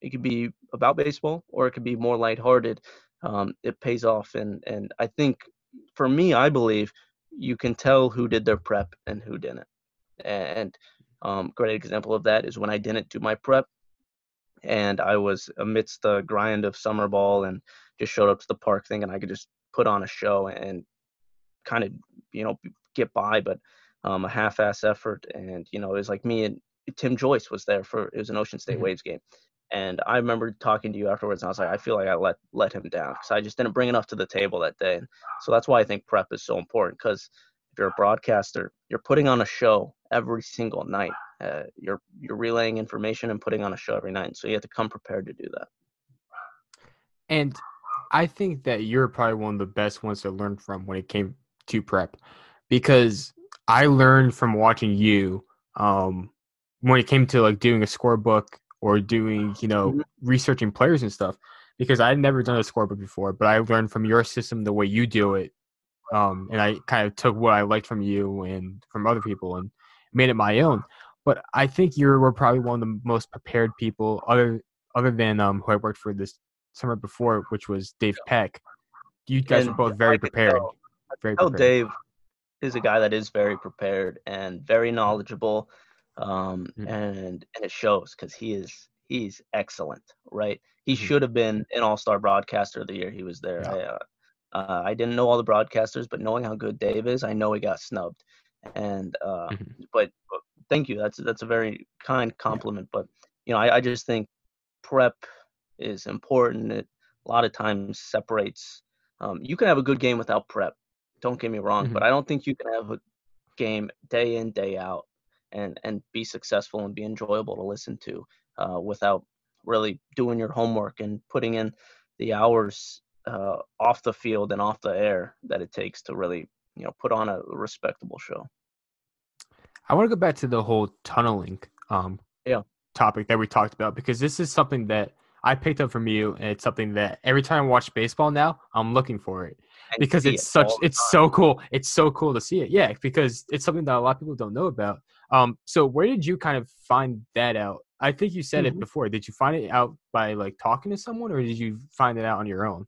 it could be about baseball or it could be more lighthearted, um, it pays off. And and I think for me, I believe you can tell who did their prep and who didn't. And um, great example of that is when I didn't do my prep, and I was amidst the grind of summer ball and just showed up to the park thinking I could just put on a show and kind of you know get by, but um, a half-ass effort. And you know, it was like me and Tim Joyce was there for it was an Ocean State mm-hmm. Waves game, and I remember talking to you afterwards, and I was like, I feel like I let let him down because I just didn't bring enough to the table that day, and so that's why I think prep is so important because if you're a broadcaster, you're putting on a show every single night. Uh, you're you're relaying information and putting on a show every night, so you have to come prepared to do that. And I think that you're probably one of the best ones to learn from when it came to prep, because I learned from watching you um, when it came to like doing a scorebook or doing you know mm-hmm. researching players and stuff because i had never done a scorebook before but i learned from your system the way you do it um, and i kind of took what i liked from you and from other people and made it my own but i think you were probably one of the most prepared people other other than um, who i worked for this summer before which was dave peck you guys and were both very prepared tell, very prepared. dave is a guy that is very prepared and very knowledgeable um, mm-hmm. and and it shows because he is he's excellent, right? He mm-hmm. should have been an All Star broadcaster of the year. He was there. Yeah. I, uh, uh, I didn't know all the broadcasters, but knowing how good Dave is, I know he got snubbed. And uh, mm-hmm. but, but, thank you. That's that's a very kind compliment. But you know, I, I just think prep is important. It a lot of times separates. Um, you can have a good game without prep. Don't get me wrong, mm-hmm. but I don't think you can have a game day in day out and and be successful and be enjoyable to listen to uh, without really doing your homework and putting in the hours uh, off the field and off the air that it takes to really you know put on a respectable show. I want to go back to the whole tunneling um, yeah. topic that we talked about because this is something that I picked up from you, and it's something that every time I watch baseball now, I'm looking for it because it's it such it's so cool. It's so cool to see it. Yeah, because it's something that a lot of people don't know about. Um, so where did you kind of find that out? I think you said mm-hmm. it before. Did you find it out by like talking to someone, or did you find it out on your own?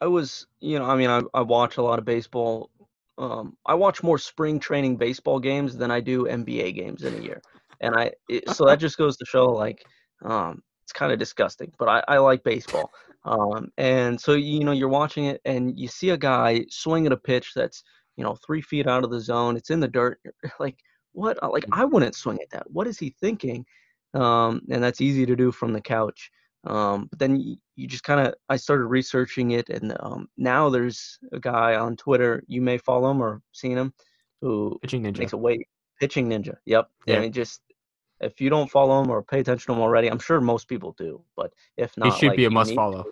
I was, you know, I mean, I, I watch a lot of baseball. Um, I watch more spring training baseball games than I do NBA games in a year, and I it, so that just goes to show like um, it's kind of disgusting, but I, I like baseball. Um, and so you know you're watching it and you see a guy swinging a pitch that's you know three feet out of the zone. It's in the dirt. like what? Like mm. I wouldn't swing at that. What is he thinking? Um, and that's easy to do from the couch. Um, but then you, you just kind of I started researching it, and um, now there's a guy on Twitter. You may follow him or seen him who pitching ninja makes a way pitching ninja. Yep. Yeah. I mean, just if you don't follow him or pay attention to him already, I'm sure most people do. But if not, he should like, be a must follow.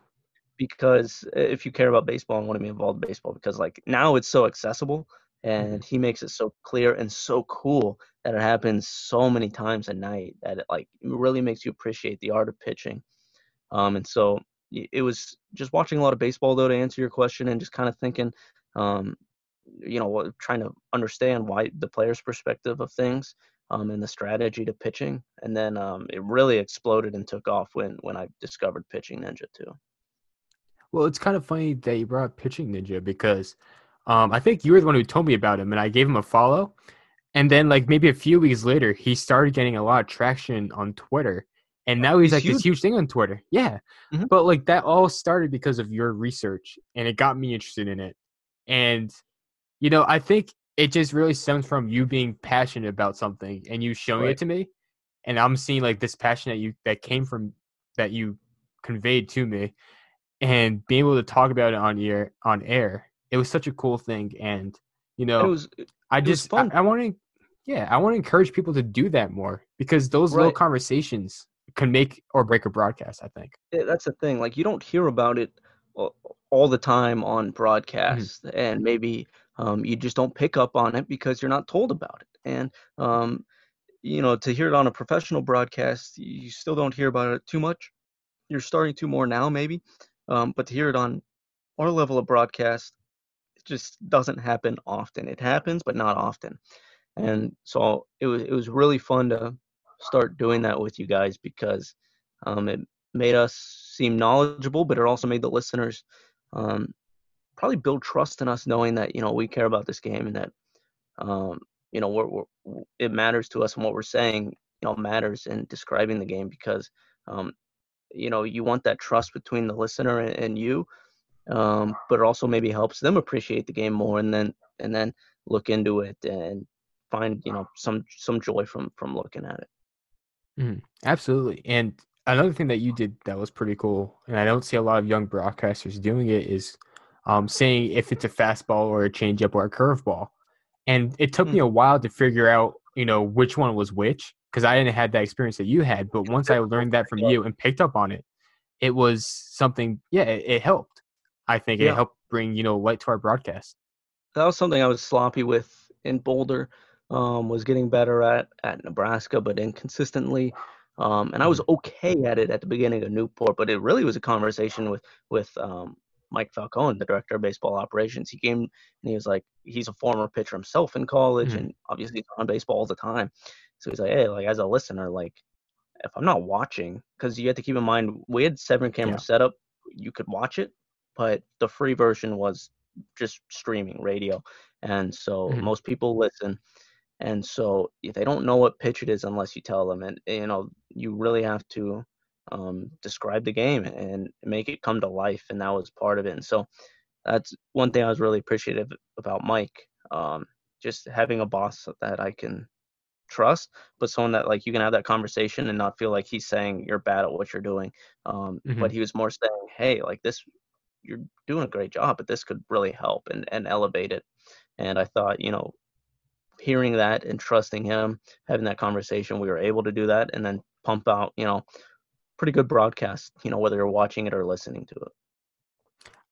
Because if you care about baseball and want to be involved in baseball, because like now it's so accessible and mm-hmm. he makes it so clear and so cool that it happens so many times a night that it like really makes you appreciate the art of pitching. Um, and so it was just watching a lot of baseball though to answer your question and just kind of thinking, um, you know, trying to understand why the player's perspective of things um, and the strategy to pitching. And then um, it really exploded and took off when when I discovered Pitching Ninja too. Well, it's kind of funny that you brought up Pitching Ninja because um, I think you were the one who told me about him, and I gave him a follow. And then, like maybe a few weeks later, he started getting a lot of traction on Twitter, and now he's, he's like huge. this huge thing on Twitter. Yeah, mm-hmm. but like that all started because of your research, and it got me interested in it. And you know, I think it just really stems from you being passionate about something and you showing right. it to me and i'm seeing like this passion that you that came from that you conveyed to me and being able to talk about it on air on air it was such a cool thing, and you know, it was I it was just. I, I want to yeah I want to encourage people to do that more because those little conversations can make or break a broadcast. I think. Yeah, that's the thing. Like you don't hear about it all, all the time on broadcast, and maybe um, you just don't pick up on it because you're not told about it. And um, you know, to hear it on a professional broadcast, you still don't hear about it too much. You're starting to more now, maybe, um, but to hear it on our level of broadcast, it just doesn't happen often. It happens, but not often. And so it was it was really fun to start doing that with you guys because um, it made us seem knowledgeable, but it also made the listeners um, probably build trust in us, knowing that you know we care about this game and that um, you know we're, we're, it matters to us and what we're saying you know matters in describing the game because um, you know you want that trust between the listener and, and you, um, but it also maybe helps them appreciate the game more and then and then look into it and find you know some some joy from from looking at it. Mhm. Absolutely. And another thing that you did that was pretty cool, and I don't see a lot of young broadcasters doing it, is um, saying if it's a fastball or a changeup or a curveball. And it took me a while to figure out, you know, which one was which, because I didn't have that experience that you had. But once I [laughs] learned that from you and picked up on it, it was something. Yeah, it, it helped. I think it helped bring you know light to our broadcast. that was something I was sloppy with in Boulder. Um, was getting better at at Nebraska, but inconsistently. Um, and I was okay at it at the beginning of Newport, but it really was a conversation with with um, Mike Falcone, the director of baseball operations. He came and he was like, he's a former pitcher himself in college, Mhm. and obviously he's on baseball all the time. So he's like, hey, like as a listener, like if I'm not watching, because you have to keep in mind we had seven camera Yeah. setup, you could watch it, but the free version was just streaming radio, and so Mhm. most people listen, and so if they don't know what pitch it is unless you tell them, and you know you really have to um, describe the game and make it come to life, and that was part of it. And so that's one thing I was really appreciative about Mike, um, just having a boss that I can trust, but someone that like you can have that conversation and not feel like he's saying you're bad at what you're doing. Um, But Mhm. he was more saying, hey, like this, you're doing a great job, but this could really help and, and elevate it. And I thought, you know, hearing that and trusting him, having that conversation, we were able to do that and then pump out, you know, pretty good broadcast, you know, whether you're watching it or listening to it.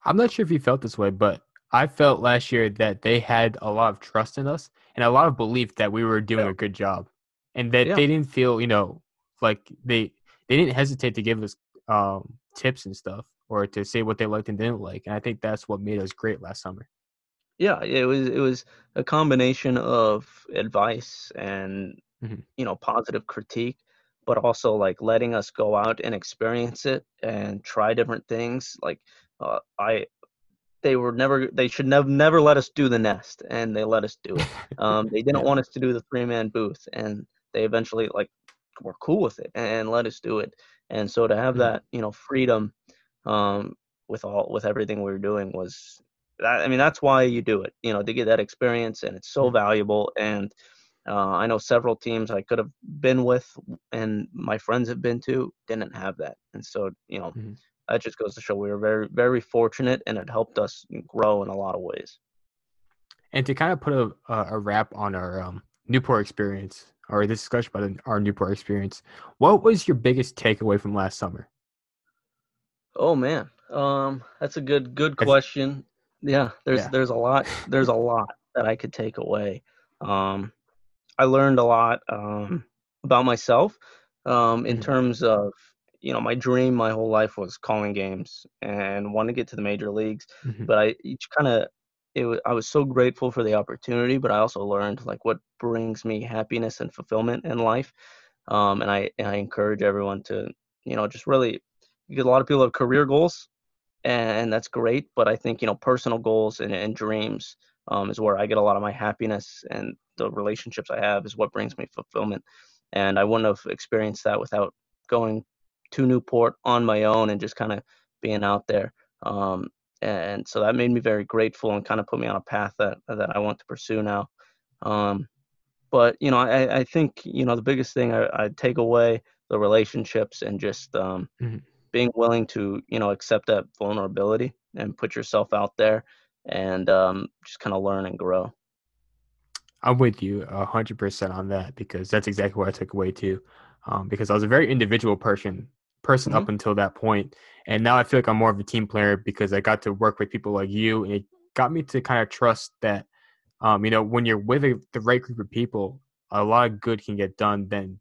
I'm not sure if you felt this way, but I felt last year that they had a lot of trust in us and a lot of belief that we were doing Yeah. a good job, and that Yeah. they didn't feel, you know, like they they didn't hesitate to give us um, tips and stuff or to say what they liked and didn't like. And I think that's what made us great last summer. Yeah, it was it was a combination of advice and Mhm. you know positive critique, but also like letting us go out and experience it and try different things. Like uh, I, they were never they should never never let us do the nest, and they let us do it. Um, they [laughs] didn't want us to do the three man booth, and they eventually like were cool with it and let us do it. And so to have Mhm. that you know freedom um, with all with everything we were doing was that, I mean that's why you do it, you know, to get that experience, and it's so Mhm. valuable. And uh, I know several teams I could have been with, and my friends have been to, didn't have that, and so you know Mhm. that just goes to show we were very very fortunate, and it helped us grow in a lot of ways. And to kind of put a a, wrap on our um, Newport experience or this discussion about our Newport experience, what was your biggest takeaway from last summer? Oh man, um, that's a good good question. Yeah, there's Yeah. there's a lot there's a lot that I could take away. Um, I learned a lot um, about myself um, in Mhm. terms of you know my dream my whole life was calling games and want to get to the major leagues. Mhm. But I each kind of it wa- I was so grateful for the opportunity, but I also learned like what brings me happiness and fulfillment in life. Um, and I and I encourage everyone to you know just really because a lot of people have career goals and that's great but i think you know personal goals and, and dreams um, is where i get a lot of my happiness and the relationships i have is what brings me fulfillment and i wouldn't have experienced that without going to newport on my own and just kind of being out there um, and so that made me very grateful and kind of put me on a path that that i want to pursue now um, but you know I, I think you know the biggest thing I, I take away the relationships and just um, Mhm. Being willing to you know accept that vulnerability and put yourself out there and um, just kind of learn and grow. I'm with you hundred percent on that because that's exactly what I took away too. Um, because I was a very individual person person mm-hmm. up until that point, and now I feel like I'm more of a team player because I got to work with people like you, and it got me to kind of trust that, um, you know, when you're with a, the right group of people, a lot of good can get done then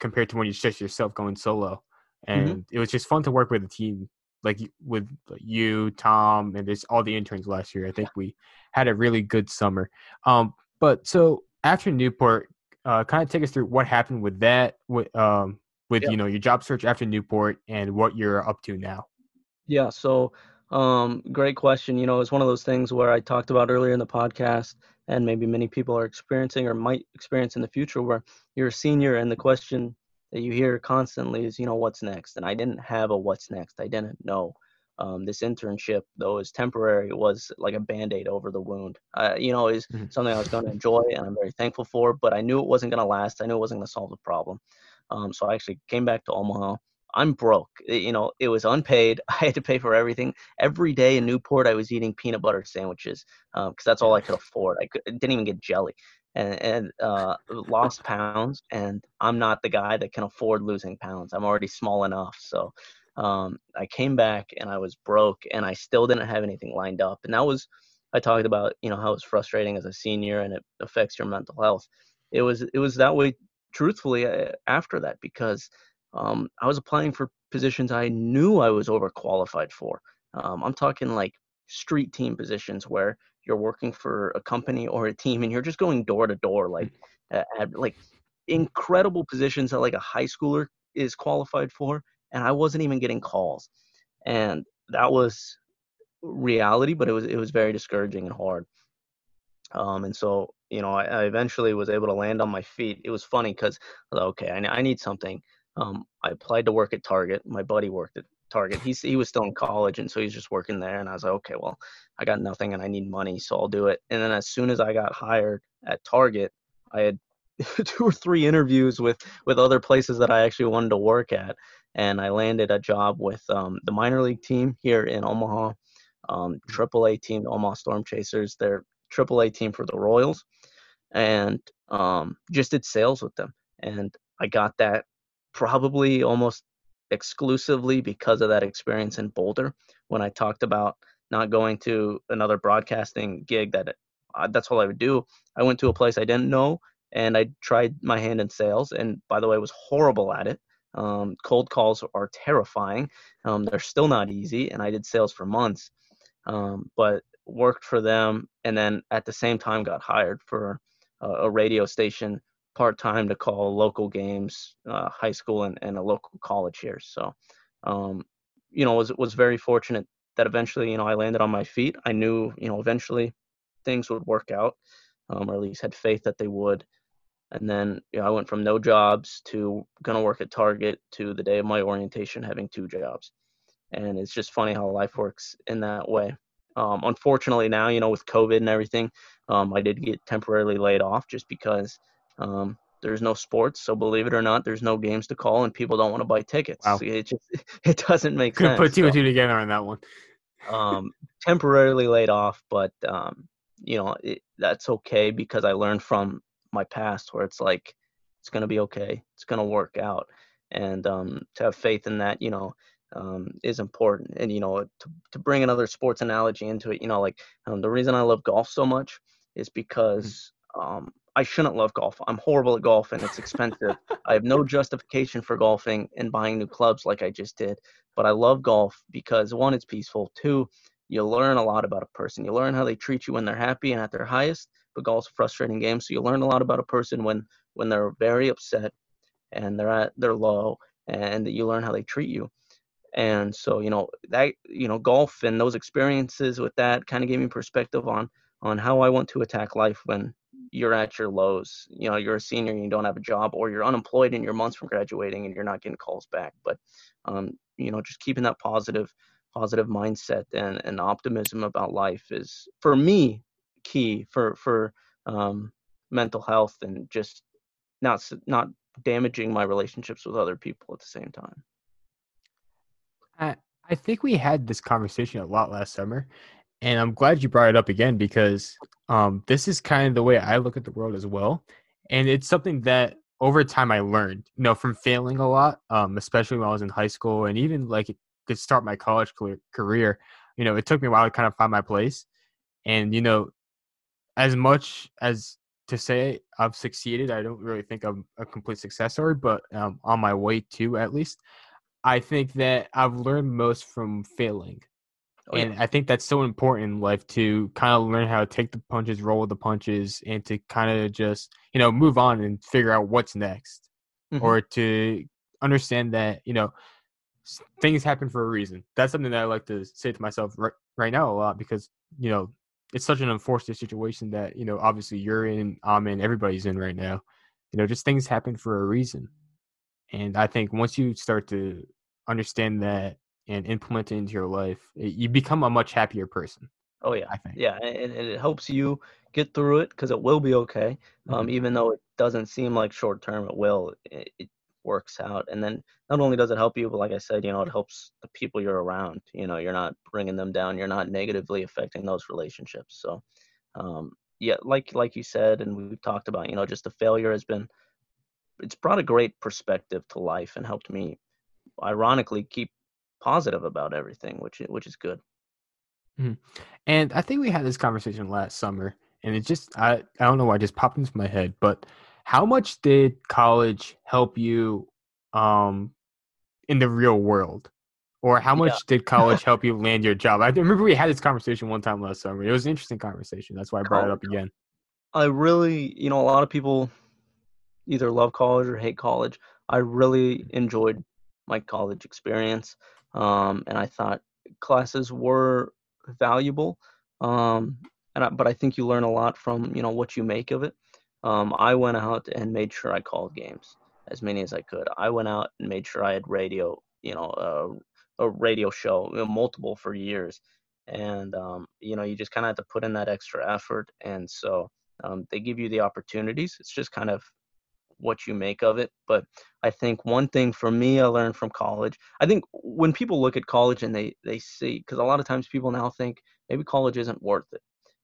compared to when you're just yourself going solo. Mm-hmm. And mm-hmm. it was just fun to work with a team like with you, Tom, and there's all the interns last year. I think we had a really good summer. Um, but so after Newport, uh, kind of take us through what happened with that, with um, with yeah. you know your job search after Newport and what you're up to now. Yeah. So, um, great question. You know, it's one of those things where I talked about earlier in the podcast, and maybe many people are experiencing or might experience in the future, where you're a senior and the question that you hear constantly is, you know, what's next? And I didn't have a what's next. I didn't know. Um, this internship, though is temporary, was like a band aid over the wound. Uh, you know, is mm-hmm. something I was going to enjoy and I'm very thankful for, but I knew it wasn't going to last. I knew it wasn't going to solve the problem. Um, so I actually came back to Omaha. I'm broke. You know, it was unpaid. [laughs] I had to pay for everything. Every day in Newport, I was eating peanut butter sandwiches because um, that's all I could [laughs] afford. I could, didn't even get jelly and, and uh, lost pounds. And I'm not the guy that can afford losing pounds. I'm already small enough. So um, I came back and I was broke and I still didn't have anything lined up. And that was, I talked about, you know, how it's frustrating as a senior and it affects your mental health. It was, it was that way truthfully uh, after that because um, I was applying for positions I knew I was overqualified for. Um, I'm talking like street team positions where you're working for a company or a team and you're just going door to door, like, uh, like incredible positions that like a high schooler is qualified for and I wasn't even getting calls. And that was reality, but it was it was very discouraging and hard. Um, and so you know, I, I, eventually was able to land on my feet. It was funny because okay, I, I need something. Um, I applied to work at Target. My buddy worked at Target. He's he was still in college, and so he's just working there. And I was like, okay, well, I got nothing, and I need money, so I'll do it. And then as soon as I got hired at Target, I had [laughs] two or three interviews with with other places that I actually wanted to work at, and I landed a job with um, the minor league team here in Omaha, um, AAA team, the Omaha Storm Chasers. They're AAA team for the Royals, and um, just did sales with them. And I got that probably almost exclusively because of that experience in Boulder when I talked about not going to another broadcasting gig that uh, that's all I would do. I went to a place I didn't know and I tried my hand in sales and by the way was horrible at it. Um, cold calls are terrifying. Um, they're still not easy, and I did sales for months, um, but worked for them, and then at the same time got hired for a, a radio station part time to call local games, uh, high school and, and a local college here. So, um, you know, was was very fortunate that eventually, you know, I landed on my feet. I knew, you know, eventually things would work out, um, or at least had faith that they would and then you know, I went from no jobs to gonna work at Target to the day of my orientation having two jobs, and it's just funny how life works in that way. Um, unfortunately, now you know with COVID and everything, um, I did get temporarily laid off just because um, there's no sports. So believe it or not, there's no games to call, and people don't want to buy tickets. Wow. It just [laughs] it doesn't make Could sense. Put two so, and two together on that one. um, temporarily laid off, but um, you know it, that's okay because I learned from my past where it's like it's gonna be okay, it's gonna work out, and um, to have faith in that, you know, um, is important. And you know, to to bring another sports analogy into it, you know, like um, the reason I love golf so much is mm. because um, I shouldn't love golf. I'm horrible at golf and it's expensive. [laughs] I have no justification for golfing and buying new clubs like I just did. But I love golf because one, it's peaceful. Two, you learn a lot about a person. You learn how they treat you when they're happy and at their highest, but golf's a frustrating game. So you learn a lot about a person when when they're very upset and they're at their low, and you learn how they treat you. And so you know that you know golf and those experiences with that kind of gave me perspective on on how I want to attack life when you're at your lows. You know, you're a senior and you don't have a job, or you're unemployed and you're months from graduating and you're not getting calls back. But um, you know, just keeping that positive positive mindset and, and optimism about life is for me key for for um, mental health and just not not damaging my relationships with other people at the same time. I I think we had this conversation a lot last summer, And I'm glad you brought it up again because um, this is kind of the way I look at the world as well. And it's something that over time I learned, you know, from failing a lot, um, especially when I was in high school and even like to start my college career. You know, it took me a while to kind of find my place. And, you know, as much as to say I've succeeded, I don't really think I'm a complete success story, but um, on my way to at least, I think that I've learned most from failing. Oh, and yeah. I think that's so important in life to kind of learn how to take the punches, roll with the punches, and to kind of just, you know, move on and figure out what's next. Mm-hmm. Or to understand that, you know, things happen for a reason. That's something that I like to say to myself right, right now a lot because, you know, it's such an unfortunate situation that, you know, obviously you're in, I'm in, everybody's in right now. You know, just things happen for a reason. And I think once you start to understand that and implement it into your life, it, you become a much happier person. Oh yeah, I think. Yeah, and, and it helps you get through it because it will be okay. Um, mm-hmm. even though it doesn't seem like short term, it will. It, it, works out, and then not only does it help you, but like I said, you know, it helps the people you're around. You know, you're not bringing them down. You're not negatively affecting those relationships. So, um, yeah, like like you said, and we've talked about, you know, just the failure has been. It's brought a great perspective to life and helped me, ironically, keep positive about everything, which which is good. Mm-hmm. And I think we had this conversation last summer, and it just I I don't know why it just popped into my head, but how much did college help you um in the real world? Or how much yeah. did college help you land your job? I remember we had this conversation one time last summer. It was an interesting conversation. That's why I brought it up again. I really, you know, a lot of people either love college or hate college. I really enjoyed my college experience um, and I thought classes were valuable. Um, and I, but I think you learn a lot from you know what you make of it. Um, I went out and made sure I called games as many as I could. I went out and made sure I had radio, you know, a radio show, you know, multiple for years, and um, you know you just kind of have to put in that extra effort. And so um, they give you the opportunities. It's just kind of what you make of it. But I think one thing for me I learned from college, I think when people look at college and they they see because a lot of times people now think maybe college isn't worth it,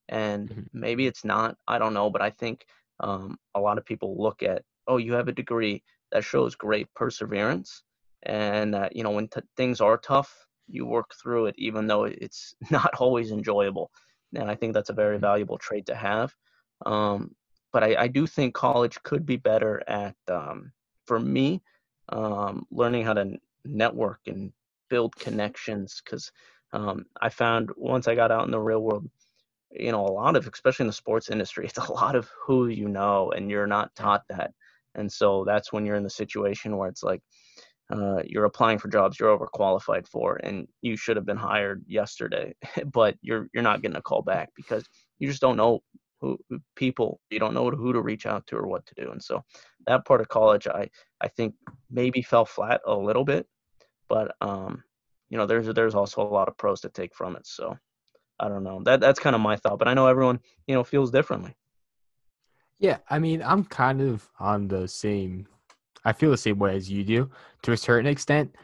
and mm-hmm. maybe it's not. I don't know, but I think um, a lot of people look at oh you have a degree that shows great perseverance, and that you know when t- things are tough you work through it even though it's [laughs] not always enjoyable and i think that's a very mm-hmm. valuable trait to have um, but I, I do think college could be better at, um, for me, um, learning how to network and build connections. Because um, I found once I got out in the real world, you know, a lot of, especially in the sports industry, [laughs] it's a lot of who you know, and you're not taught that. And so that's when you're in the situation where it's like, uh, you're applying for jobs you're overqualified for, and you should have been hired yesterday, [laughs] but you're you're not getting a call back because you just don't know who people you don't know who to reach out to or what to do and so that part of college i i think maybe fell flat a little bit but um you know there's there's also a lot of pros to take from it so i don't know. That that's kind of my thought but i know everyone you know feels differently. Yeah i mean i'm kind of on the same i feel the same way as you do to a certain extent.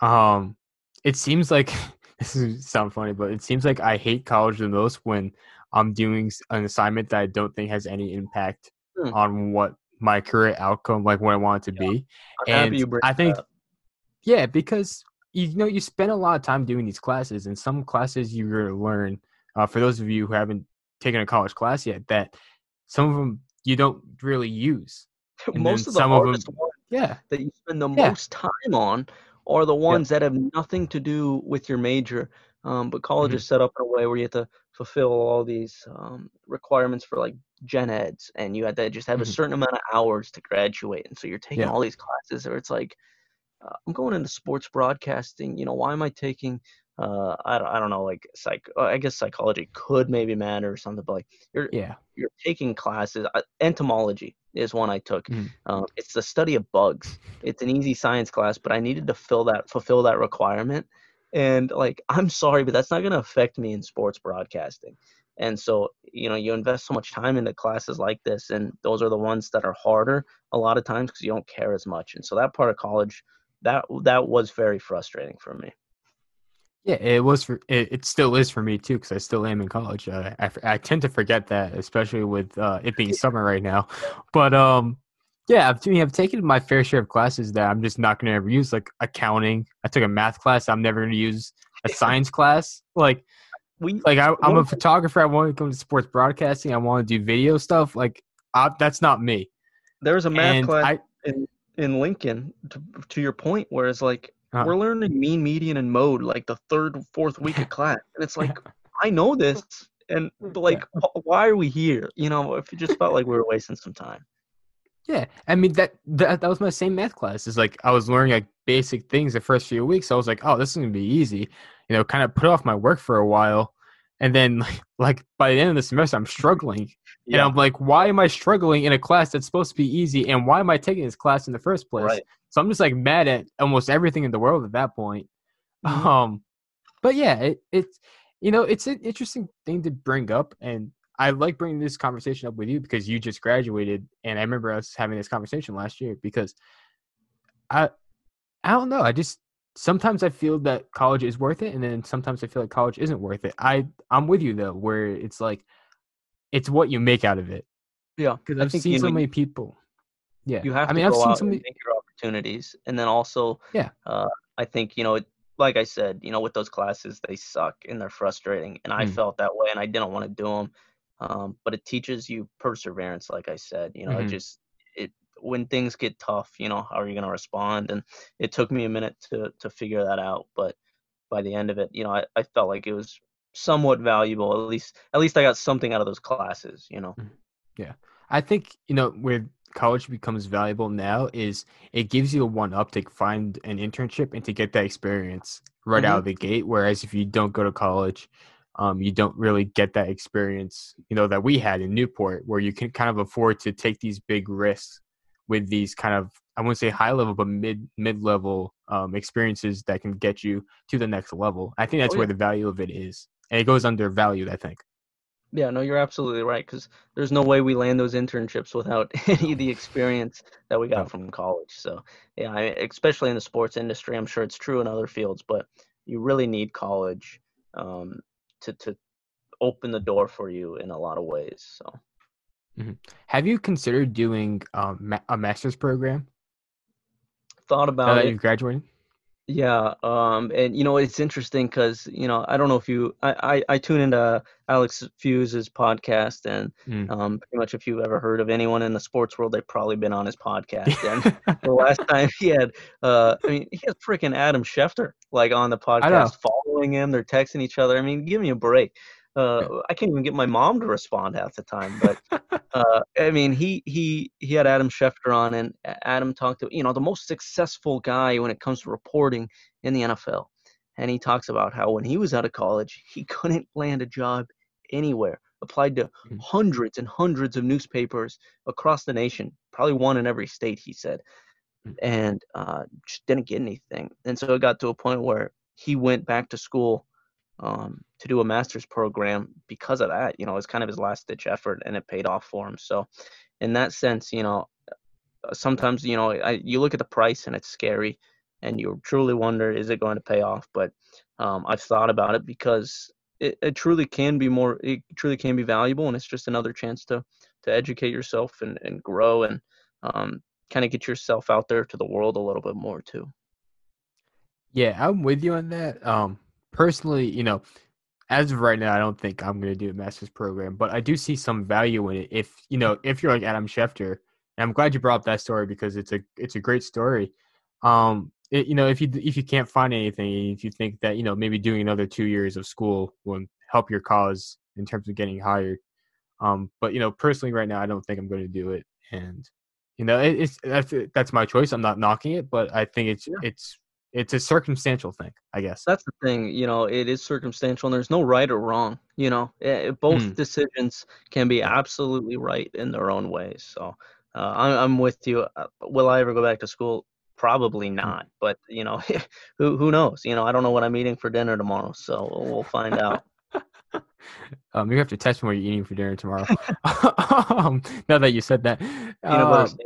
Um it seems like [laughs] this is sound funny but it seems like i hate college the most when I'm doing an assignment that I don't think has any impact hmm. on what my career outcome, like what I want it to yeah. be. I'm and I think, yeah, because you know you spend a lot of time doing these classes, and some classes you're going to learn. Uh, for those of you who haven't taken a college class yet, that some of them you don't really use. [laughs] And most of the hardest of them, ones yeah. that you spend the yeah. most time on are the ones yeah. that have nothing to do with your major. Um, but college mm-hmm. is set up in a way where you have to fulfill all these um, requirements for like gen eds and you had to just have mm-hmm. a certain amount of hours to graduate and so you're taking yeah. all these classes or it's like uh, i'm going into sports broadcasting you know why am i taking uh, I, don't, I don't know like psych uh, i guess psychology could maybe matter or something but like you're yeah you're taking classes uh, entomology is one i took mm-hmm. um, it's the study of bugs it's an easy science class but i needed to fill that fulfill that requirement and like [laughs] i'm sorry but that's not going to affect me in sports broadcasting and so you know you invest so much time into classes like this and those are the ones that are harder a lot of times because you don't care as much and so that part of college that that was very frustrating for me Yeah, it was for it, it still is for me too because I still am in college. Uh, I, I tend to forget that, especially with uh, it being [laughs] summer right now. But um, yeah, I've, I mean, I've taken my fair share of classes that I'm just not going to ever use, like accounting. I took a math class I'm never going to use. A science class, like We like I, I'm a photographer. I want to go to sports broadcasting. I want to do video stuff. Like I, that's not me. there was a math and class I, in in Lincoln. To, to your point, where it's like Uh. we're learning mean, median, and mode like the third, fourth week of [laughs] class, and it's like [laughs] I know this, and but like wh- why are we here? You know, if it just felt like we were wasting some time. Yeah, I mean that, that that was my same math class. Is like I was learning like basic things the first few weeks. I was like, oh, this is gonna be easy. You know, kind of put off my work for a while, and then like, [laughs] like by the end of the semester, I'm struggling, and I'm like, why am I struggling in a class that's supposed to be easy? And why am I taking this class in the first place? right. So I'm just like mad at almost everything in the world at that point. Mhm. Um, but yeah, it, it's you know it's an interesting thing to bring up, and I like bringing this conversation up with you because you just graduated, and I remember us having this conversation last year because I I don't know, I just sometimes I feel that college is worth it, and then sometimes I feel like college isn't worth it. I I'm with you though, where it's like it's what you make out of it Yeah, because I I've seen so many people. Yeah, you have I mean to I've seen so many. your opportunities, and then also, Yeah. uh, I think you know, it, like I said, you know, with those classes, they suck and they're frustrating, and I Mm. felt that way, and I didn't want to do them. Um, but it teaches you perseverance, like I said. You know, it Mhm. just it when things get tough, you know, how are you going to respond? And it took me a minute to to figure that out, but by the end of it, you know, I, I felt like it was somewhat valuable. At least at least I got something out of those classes. You know. Yeah. I think you know where college becomes valuable now is it gives you a one up to find an internship and to get that experience right out of the gate. Whereas if you don't go to college, um, you don't really get that experience, you know, that we had in Newport, where you can kind of afford to take these big risks with these kind of I wouldn't say high level, but mid mid level um, experiences that can get you to the next level. I think that's Oh, where the value of it is, and it goes undervalued. I think. Yeah, no, you're absolutely right because there's no way we land those internships without [laughs] any of the experience that we got No. from college. So, yeah, I, especially in the sports industry, I'm sure it's true in other fields, but you really need college um, to to open the door for you in a lot of ways. So, Have you considered doing um, a master's program thought now about that it. you've graduated? Yeah, um, and you know it's interesting because you know I don't know if you I, I I tune into Alex Fuse's podcast and Mm. um, pretty much if you've ever heard of anyone in the sports world, they've probably been on his podcast. And the [laughs] last time he had, uh, I mean, he had freaking Adam Schefter like on the podcast, following him. They're texting each other. I mean, give me a break. Uh, [laughs] I can't even get my mom to respond half the time. But [laughs] uh, I mean, he he he had Adam Schefter on, and Adam talked to you know the most successful guy when it comes to reporting in the NFL, and he talks about how when he was out of college, he [laughs] couldn't land a job anywhere. Applied to Mhm. hundreds and hundreds of newspapers across the nation, probably one in every state. He said, Mm. and uh, just didn't get anything. And so it got to a point where he went back to school um, to do a master's program because of that. You know, it was kind of his last ditch effort, and it paid off for him. So, in that sense, you know, uh, sometimes you know, I, you look at the price and it's scary, and you truly wonder, is it going to pay off? But um, I've thought about it because it, it truly can be more, it truly can be valuable, and it's just another chance to to educate yourself and, and grow and um, kind of get yourself out there to the world a little bit more too. Yeah, I'm with you on that. Um, personally, you know, as of right now, I don't think I'm going to do a master's program, but I do see some value in it. If you know, if you're like Adam Schefter, and I'm glad you brought up that story because it's a it's a great story. Um, it, you know, if you if you can't find anything, if you think that you know maybe doing another two years of school will help your cause in terms of getting hired. Um, but you know, personally, right now, I don't think I'm going to do it, and you know, it, it's that's that's my choice. I'm not knocking it, but I think it's Yeah. it's it's a circumstantial thing, I guess. That's the thing, you know, it is circumstantial and there's no right or wrong, you know. Eh, both Mm. decisions can be absolutely right in their own ways. So, uh, I'm, I'm with you. Uh, Will I ever go back to school? Probably not. But, you know, [laughs] who who knows? You know, I don't know what I'm eating for dinner tomorrow, so we'll find out. [laughs] um, you have to test me what you're eating for dinner tomorrow. [laughs] um, now that you said that, Um,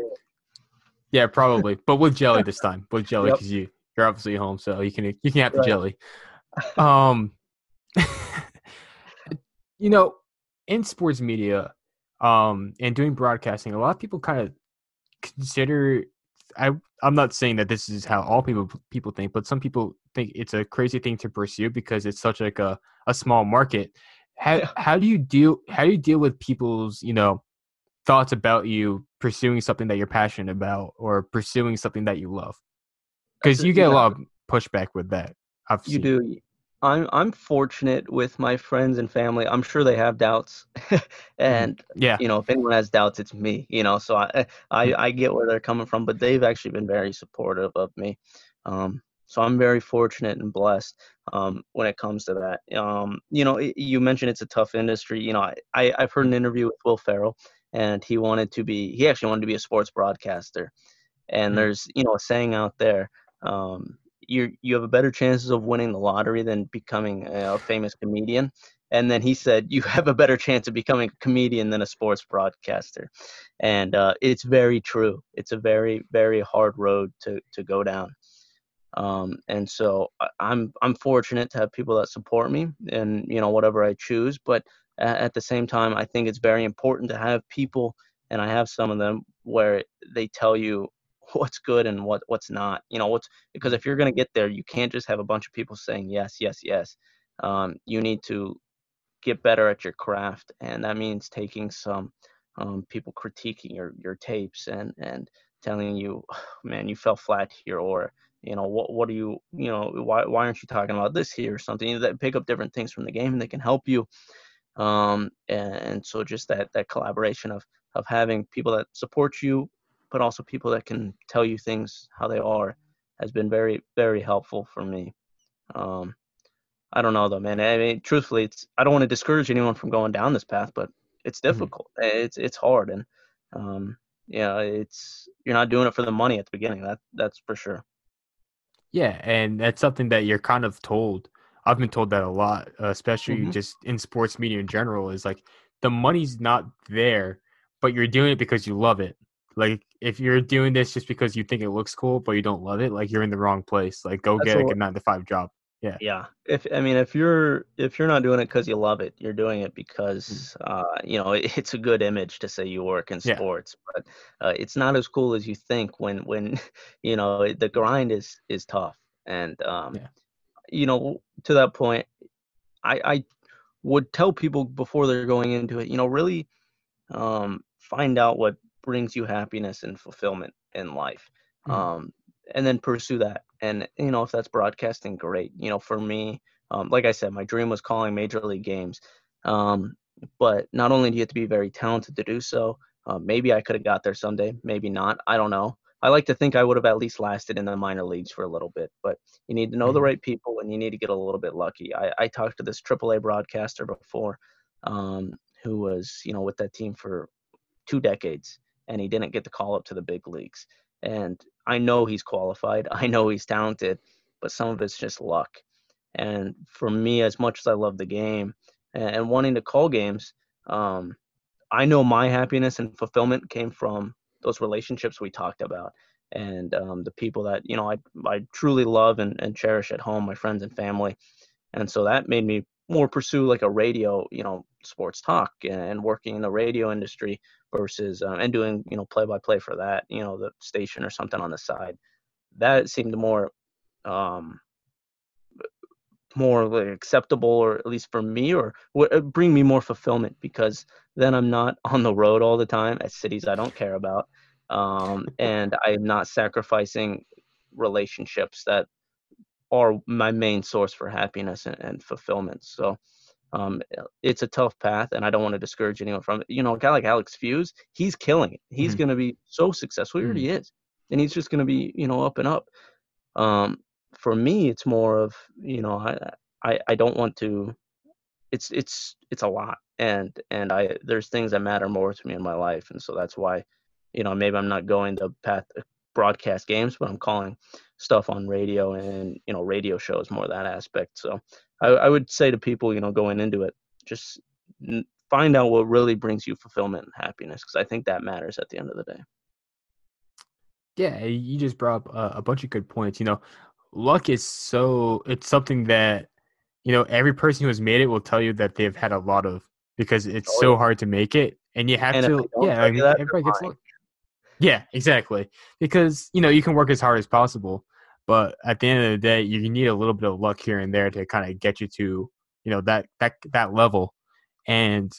yeah, probably, but with jelly this time. With jelly Yep. because you you're obviously home, so you can you can have the Right. jelly. um, [laughs] [laughs] you know, in sports media, um, and doing broadcasting, a lot of people kind of consider. I I'm not saying that this is how all people people think, but some people think it's a crazy thing to pursue because it's such like a a small market. How Yeah. how do you deal how do you deal with people's you know thoughts about you pursuing something that you're passionate about or pursuing something that you love? Because you get a lot of pushback with that. I've You seen. do. I'm I'm fortunate with my friends and family. I'm sure they have doubts, [laughs] and Yeah. you know, if anyone has doubts, it's me. You know, so I I I get where they're coming from, but they've actually been very supportive of me. Um, so I'm very fortunate and blessed um, when it comes to that. Um, you know, y- you mentioned it's a tough industry. You know, I, I I've heard an interview with Will Ferrell, and he wanted to be he actually wanted to be a sports broadcaster. And Mm. there's you know a saying out there. Um, you you have a better chances of winning the lottery than becoming a, a famous comedian. And then he said, you [laughs] have a better chance of becoming a comedian than a sports broadcaster. And uh, it's very true. It's a very, very hard road to, to go down. Um, and so I'm I'm fortunate to have people that support me and you know whatever I choose. But at the same time, I think it's very important to have people, and I have some of them where they tell you what's good and what what's not. You know what's because if you're gonna get there, you can't just have a bunch of people saying yes, yes, yes. Um, you need to get better at your craft, and that means taking some um, people critiquing your your tapes and and telling you, [sighs] man, you fell flat here, or you know what what are you you know why why aren't you talking about this here or something You know, that pick up different things from the game and they can help you um and, and so just that that collaboration of of having people that support you but also people that can tell you things how they are has been very very helpful for me um i don't know though man i mean truthfully it's i don't want to discourage anyone from going down this path but it's Mhm. difficult it's it's hard and um yeah it's you're not doing it for the money at the beginning that that's for sure Yeah, and that's something that you're kind of told. I've been told that a lot, especially Mhm. just in sports media in general. Is like the money's not there, but you're doing it because you love it. Like if you're doing this just because you think it looks cool, but you don't love it, like you're in the wrong place. Like go That's get like a nine to five job. Yeah. Yeah. If I mean if you're if you're not doing it because you love it, you're doing it because uh you know it, [laughs] it's a good image to say you work in Yeah. sports, but uh, it's not as cool as you think when when [laughs] you know the grind is is tough and um Yeah. you know to that point I I would tell people before they're going into it, you know, really um find out what brings you happiness and fulfillment in life Mhm. um, and then pursue that. And you know, if that's broadcasting, great. You know, for me, um, like I said, my dream was calling major league games. Um, but not only do you have to be very talented to do so, uh, maybe I could have got there someday, maybe not. I don't know. I like to think I would have at least lasted in the minor leagues for a little bit, but you need to know the Mhm. right people and you need to get a little bit lucky. I, I talked to this AAA broadcaster before, um, who was you know with that team for two decades, and he didn't get the call up to the big leagues. And I know he's qualified. [laughs] I know he's talented, but some of it's just luck. And for me, as much as I love the game and, and wanting to call games, um, I know my happiness and fulfillment came from those relationships we talked about and um, the people that you know I, I truly love and, and cherish at home, my friends and family. And so that made me more pursue like a radio, you know, sports talk and working in the radio industry versus um, and doing you know play by play for that, you know, the station or something on the side. That seemed more um, more like acceptable or at least for me or uh, bring me more fulfillment because then i'm not [laughs] on the road all the time at cities i don't care about um, [laughs] and i'm not sacrificing relationships that are my main source for happiness and, and fulfillment so um, it's a tough path and i don't want to discourage anyone from it you know a guy like alex fuse he's killing it. He's Mhm. going to be so successful. He already is and he's just going to be you know up and up. Um, for me it's more of you know I, I i don't want to it's it's it's a lot and and i there's things that matter more to me in my life and so that's why you know maybe i'm not going the path broadcast games but i'm calling stuff on radio and you know radio shows more that aspect so i, I would say to people you know going into it just n- find out what really brings you fulfillment and happiness because i think that matters at the end of the day Yeah, you just brought up a, a bunch of good points. You know, luck is so it's something that you know, every person who has made it will tell you that they've had a lot of because it's Oh, so yeah. hard to make it, and you have And to, yeah, tell I mean, that, everybody gets luck. Yeah, exactly. Because you know you can work as hard as possible, but at the end of the day, you need a little bit of luck here and there to kind of get you to you know that that that level. And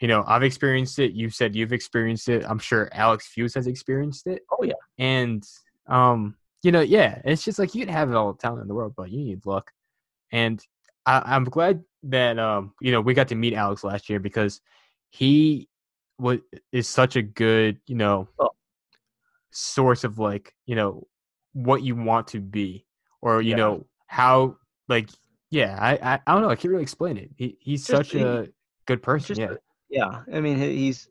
you know, I've experienced it. You said you've experienced it. I'm sure Alex Fuse has experienced it. Oh yeah. And um, you know, yeah, it's just like you can have all the talent in the world, but you need luck. And I, I'm glad that um, you know, we got to meet Alex last year because he was is such a good, you know, Oh. source of like, you know, what you want to be, or you Yeah. know how like yeah, I, I I don't know, I can't really explain it. He he's Just- such he- a good person. just Yeah. Yeah, I mean he's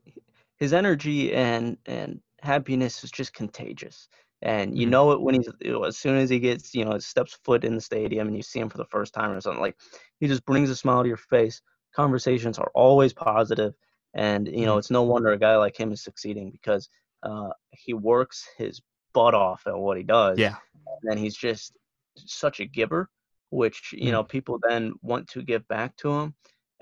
his energy and and happiness is just contagious, and you Mhm. know it when he's as soon as he gets you know steps foot in the stadium and you see him for the first time or something like he just brings a smile to your face. Conversations are always positive, and you know Mhm. it's no wonder a guy like him is succeeding because uh, he works his butt off at what he does. Yeah. and then he's just such a giver, which you Mm. know people then want to give back to him.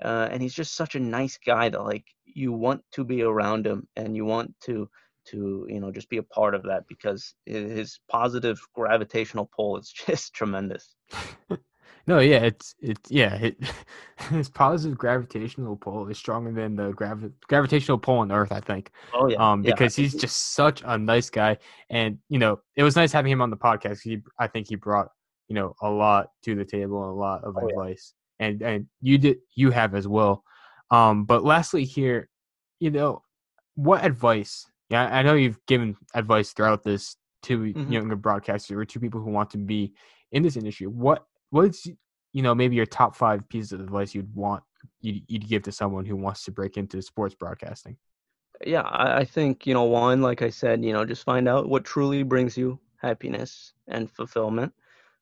Uh, and he's just such a nice guy that like you want to be around him and you want to to you know just be a part of that because his positive gravitational pull is [laughs] just tremendous. [laughs] No, yeah, it's it's yeah, it, [laughs] his positive gravitational pull is stronger than the gravi- gravitational pull on Earth, I think. Oh yeah, um, yeah, because he's just such a nice guy, and you know, it was nice having him on the podcast. He, I think, he brought you know a lot to the table, and a lot of Oh, yeah. advice, and and you did, you have as well. Um, but lastly, here, you know, what advice? Yeah, I know you've given advice throughout this to Mhm. younger broadcasters or to people who want to be in this industry. What what's you know maybe your top five pieces of advice you'd want you'd, you'd give to someone who wants to break into sports broadcasting? yeah, I, I think you know one, like I said, you know, just find out what truly brings you happiness and fulfillment.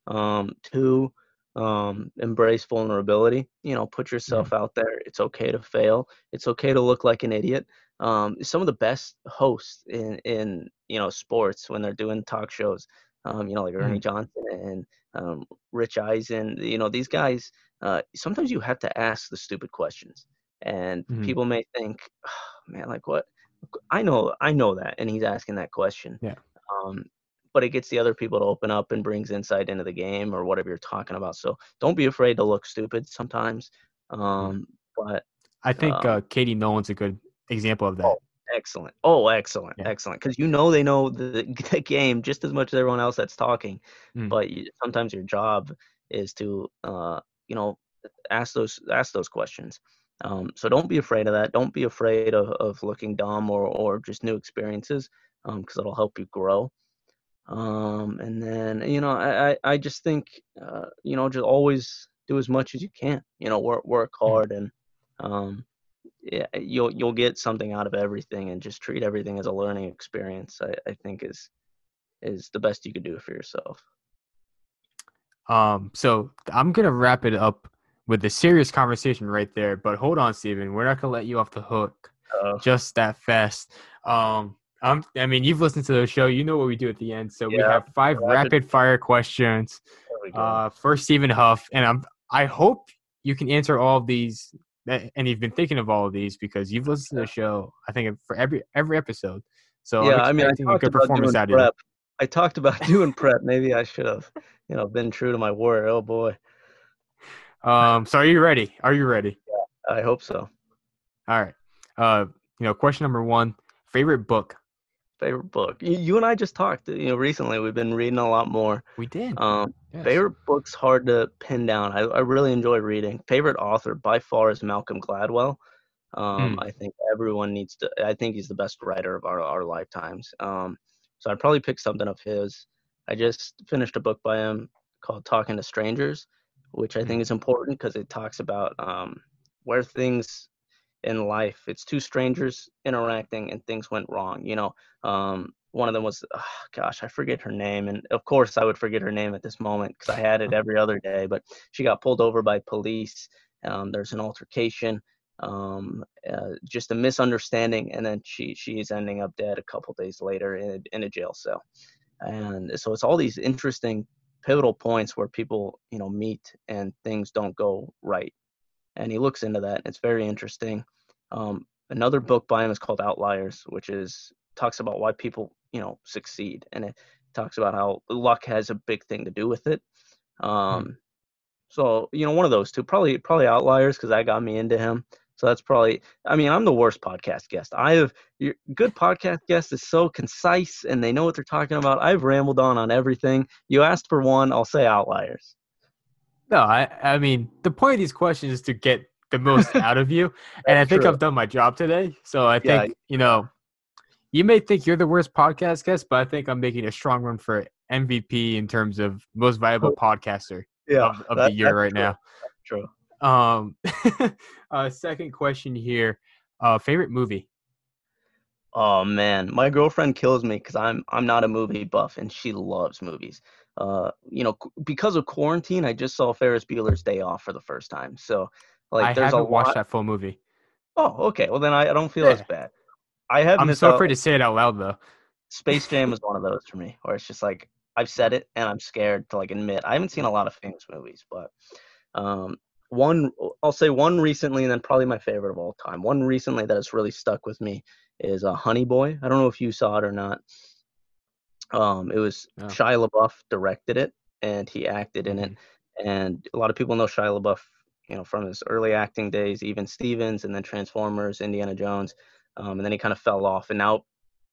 Um, two, um, embrace vulnerability. You know, put yourself out there. It's okay to fail. It's okay to look like an idiot. Um, some of the best hosts in in you know sports when they're doing talk shows, um, you know, like Ernie Johnson and um, Rich Eisen. You know, these guys. Uh, sometimes you have to ask the stupid questions, and Mhm. people may think, oh, "Man, like what?" I know, I know that, and he's asking that question. Yeah. Um, but it gets the other people to open up and brings insight into the game or whatever you're talking about. So don't be afraid to look stupid sometimes. Um, but I think Um, uh, Katie Nolan's a good example of that. Oh, excellent. Oh, excellent, Yeah. excellent. Because you know they know the, [laughs] the game just as much as everyone else that's talking. Mm. But you, sometimes your job is to, uh, you know, ask those ask those questions. Um, so don't be afraid of that. Don't be afraid of, of looking dumb or, or just new experiences because it'll help you grow. Um, and then you know I, I, just think uh, you know just always do as much as you can. You know work work hard and um, you'll you'll get something out of everything and just treat everything as a learning experience. I, I think is is the best you could do for yourself. Um, so I'm gonna wrap it up with a serious conversation right there. But hold on, Stephen, we're not gonna let you off the hook Uh, just that fast. Um, I'm, I mean, you've listened to the show, you know what we do at the end. So we have five rapid- rapid fire questions. there we go. Uh, first, Stephen Hough, and I'm I hope you can answer all of these, and you've been thinking of all of these because you've listened to the show. I think for every every episode. So yeah, I'm mean, I talked good about performance doing out prep. I talked about [laughs] doing prep. Maybe I should have, you know, been true to my word. Oh boy, Um, so are you ready? Are you ready? I hope so. All right. Uh, you know, question number one: favorite book. Favorite book? You, you and I just talked. You know, recently we've been reading a lot more. We did. Um, yes. Favorite book's hard to pin down. I, I really enjoy reading. Favorite author by far is Malcolm Gladwell. Um, Hmm. I think everyone needs to. I think he's the best writer of our, our lifetimes. Um, so I'd probably pick something of his. I just finished a book by him called Talking to Strangers, which I Hmm. think is important because it talks about um, where things in life it's two strangers interacting and things went wrong. You know, um, one of them was, oh, gosh, I forget her name, and of course I would forget her name at this moment because I had it every other day. But she got pulled over by police. Um, there's an altercation, um, uh, just a misunderstanding, and then she she's ending up dead a couple days later in in a jail cell. And so it's all these interesting pivotal points where people you know meet and things don't go right and he looks into that it's very interesting um, another book by him is called outliers which is talks about why people you know succeed and it talks about how luck has a big thing to do with it um, hmm. so you know one of those two probably probably outliers because that got me into him so that's probably, I mean, I'm the worst podcast guest. I have, your good podcast guest is so concise and they know what they're talking about. I've rambled on on everything. You asked for one, I'll say outliers. No, I, I mean, the point of these questions is to get the most out of you. [laughs] and I think true. I've done my job today. So I think, yeah. you know, you may think you're the worst podcast guest, but I think I'm making a strong run for MVP in terms of most valuable podcaster yeah, of, of that, the year right true. now. That's true. Um, [laughs] uh, second question here. Uh, favorite movie? Oh man, my girlfriend kills me because I'm I'm not a movie buff and she loves movies. Uh, you know, because of quarantine, I just saw Ferris Bueller's Day Off for the first time. So, like, I there's haven't a watched lot... that full movie. Oh, okay. Well, then I, I don't feel yeah. as bad. I have. I'm so afraid to say it out loud though. Space Jam is one of those for me, where it's just like I've said it and I'm scared to like admit. I haven't seen a lot of famous movies, but um, one I'll say one recently and then probably my favorite of all time. One recently that has really stuck with me is uh, Honey Boy. I don't know if you saw it or not. Um, it was yeah. Shia LaBeouf directed it and he acted in it. Mm-hmm. And a lot of people know Shia LaBeouf, you know, from his early acting days, even Stevens, and then Transformers, Indiana Jones, um, and then he kind of fell off. And now,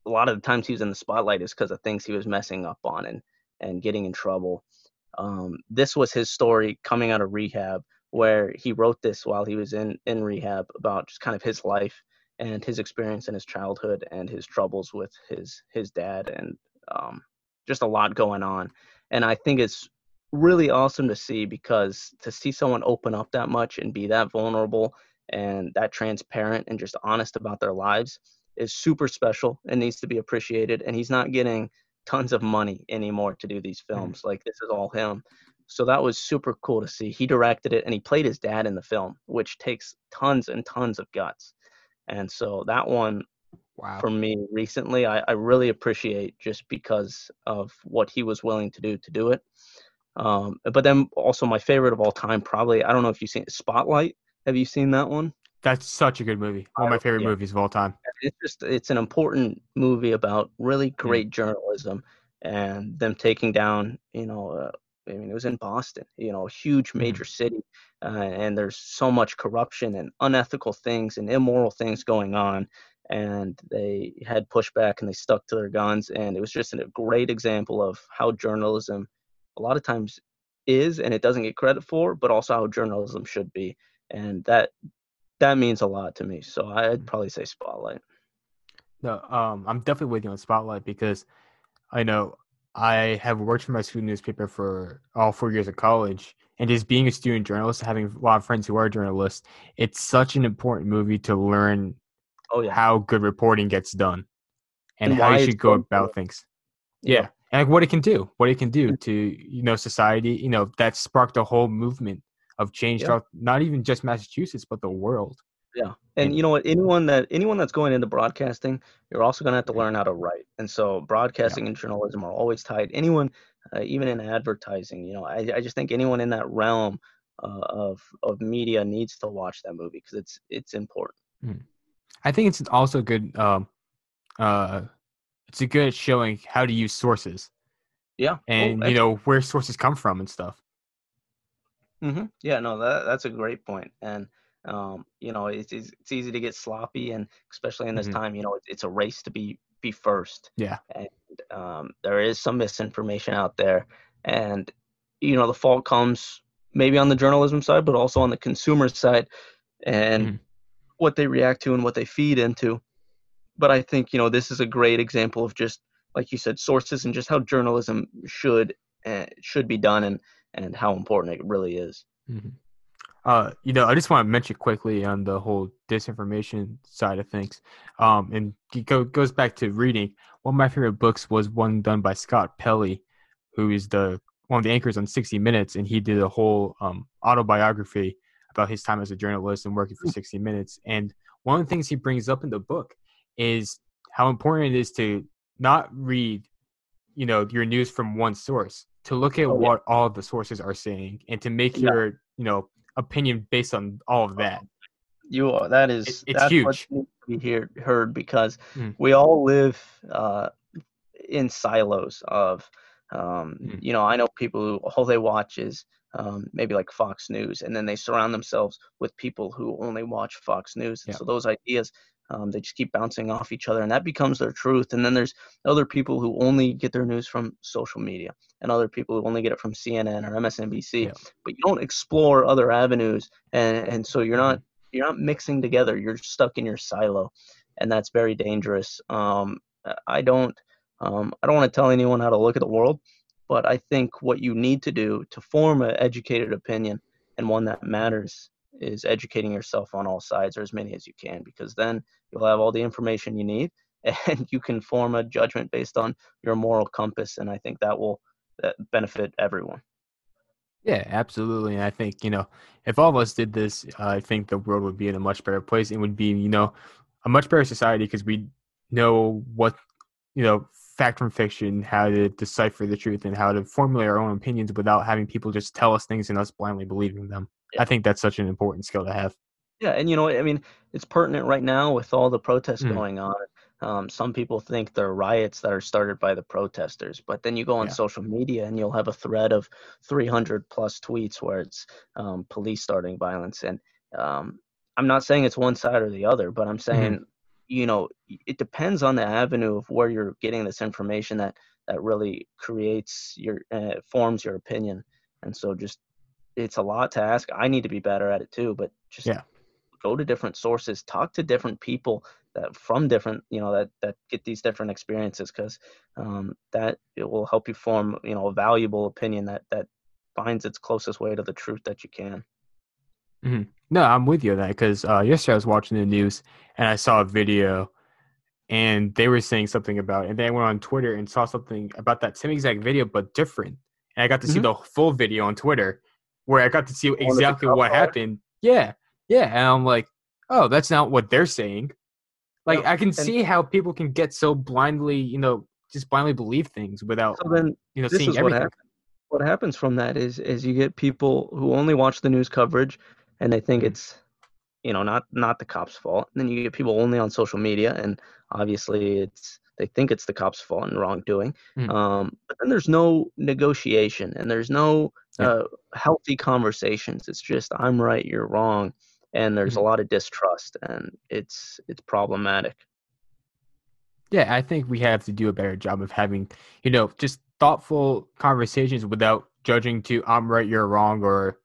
a lot of the times he was in the spotlight is because of things he was messing up on and and getting in trouble. Um, this was his story coming out of rehab where he wrote this while he was in in rehab about just kind of his life and his experience in his childhood and his troubles with his his dad and um, just a lot going on and i think it's really awesome to see because to see someone open up that much and be that vulnerable and that transparent and just honest about their lives is super special and needs to be appreciated and he's not getting tons of money anymore to do these hmm. films like this is all him so that was super cool to see. He directed it and he played his dad in the film, which takes tons and tons of guts. And so that one wow. for me recently, I, I really appreciate just because of what he was willing to do to do it. Um, but then also my favorite of all time, probably, I don't know if you've seen it, Spotlight. Have you seen that one? That's such a good movie. One of my favorite yeah. movies of all time. It's just it's an important movie about really great journalism and them taking down, you know, uh, I mean, it was in Boston, you know, a huge mm-hmm. major city, uh, and there's so much corruption and unethical things and immoral things going on. And they had pushback and they stuck to their guns. And it was just a great example of how journalism, a lot of times, is and it doesn't get credit for, but also how journalism should be. And that that means a lot to me. So I'd mm-hmm. probably say Spotlight. No, um, I'm definitely with you on Spotlight because I know I have worked for my school newspaper for all four years of college. And just being a student journalist, having a lot of friends who are journalists, it's such an important movie to learn oh, yeah. how good reporting gets done and, and how you should go about things. Yeah. yeah. And like what it can do, what it can do mm. to, you know, society, you know, that sparked a whole movement of change yeah. throughout not even just Massachusetts, but the world. Yeah. And you know what? Anyone that anyone that's going into broadcasting, you're also going to have to learn how to write. And so broadcasting yeah. and journalism are always tied. Anyone, uh, even in advertising, you know, I, I just think anyone in that realm uh, of of media needs to watch that movie because it's it's important. Mm. I think it's also good. Um, uh, it's a good showing how to use sources. Yeah. And oh, you know where sources come from and stuff. Mm-hmm. Yeah. No, that that's a great point. And um, you know, it's, it's easy to get sloppy, and especially in this mm-hmm. time, you know, it's a race to be be first. Yeah. And um, there is some misinformation out there, and you know, the fault comes maybe on the journalism side, but also on the consumer side, and mm-hmm. What they react to and what they feed into. But I think you know this is a great example of just like you said, sources and just how journalism should uh, should be done, and and how important it really is. Mm-hmm. Uh, you know, I just want to mention quickly on the whole disinformation side of things. Um, and it go, goes back to reading. One of my favorite books was one done by Scott Pelley, who is the one of the anchors on 60 Minutes, and he did a whole um, autobiography about his time as a journalist and working for 60 Minutes. And one of the things he brings up in the book is how important it is to not read, you know, your news from one source to look at Oh, yeah. what all the sources are saying and to make Yeah. your you know opinion based on all of that. You are. That is. It- it's that's huge. What needs to be hear, heard because Mm. we all live uh, in silos of. Um, Mm. You know, I know people who all they watch is um, maybe like Fox News, and then they surround themselves with people who only watch Fox News. And Yeah. So those ideas, um, they just keep bouncing off each other, and that becomes their truth. And then there's other people who only get their news from social media, and other people who only get it from CNN or MSNBC. Yeah. But you don't explore other avenues, and and so you're not you're not mixing together. You're stuck in your silo, and that's very dangerous. Um, I don't um, I don't want to tell anyone how to look at the world, but I think what you need to do to form an educated opinion and one that matters is educating yourself on all sides or as many as you can, because then you'll have all the information you need [laughs] and you can form a judgment based on your moral compass. And I think that will uh, benefit everyone. Yeah, absolutely. And I think, you know, if all of us did this, I think the world would be in a much better place. It would be, you know, a much better society because we know what, you know, fact from fiction, how to decipher the truth, and how to formulate our own opinions without having people just tell us things and us blindly believing them. Yeah. I think that's such an important skill to have. Yeah, and you know, I mean, it's pertinent right now with all the protests Mm. going on. Um, some people think they're riots that are started by the protesters, but then you go on Yeah. social media and you'll have a thread of 300 plus tweets where it's um, police starting violence. And um, I'm not saying it's one side or the other, but I'm saying, you know, it depends on the avenue of where you're getting this information that that really creates your uh, forms your opinion. And so, just it's a lot to ask. I need to be better at it too, but just Yeah. go to different sources talk to different people that from different you know that that get these different experiences because um, that it will help you form you know a valuable opinion that that finds its closest way to the truth that you can No, I'm with you on that because uh, yesterday I was watching the news and I saw a video and they were saying something about and then I went on Twitter and saw something about that same exact video but different. And I got to see Mhm. the full video on Twitter where I got to see exactly what happened. Yeah. Yeah. And I'm like, oh, that's not what they're saying. Like Yeah, I can see how people can get so blindly, you know, just blindly believe things without, so then you know, seeing what everything. happens what happens from that is is you get people who only watch the news coverage and they think Mhm. it's you know not not the cops fault and then you get people only on social media and obviously it's they think it's the cops fault and wrongdoing Mhm. um, but then there's no negotiation and there's no Yeah. uh, healthy conversations it's just i'm right you're wrong and there's Mhm. a lot of distrust and it's it's problematic Yeah, I think we have to do a better job of having, you know, just thoughtful conversations without judging to I'm right, you're wrong, or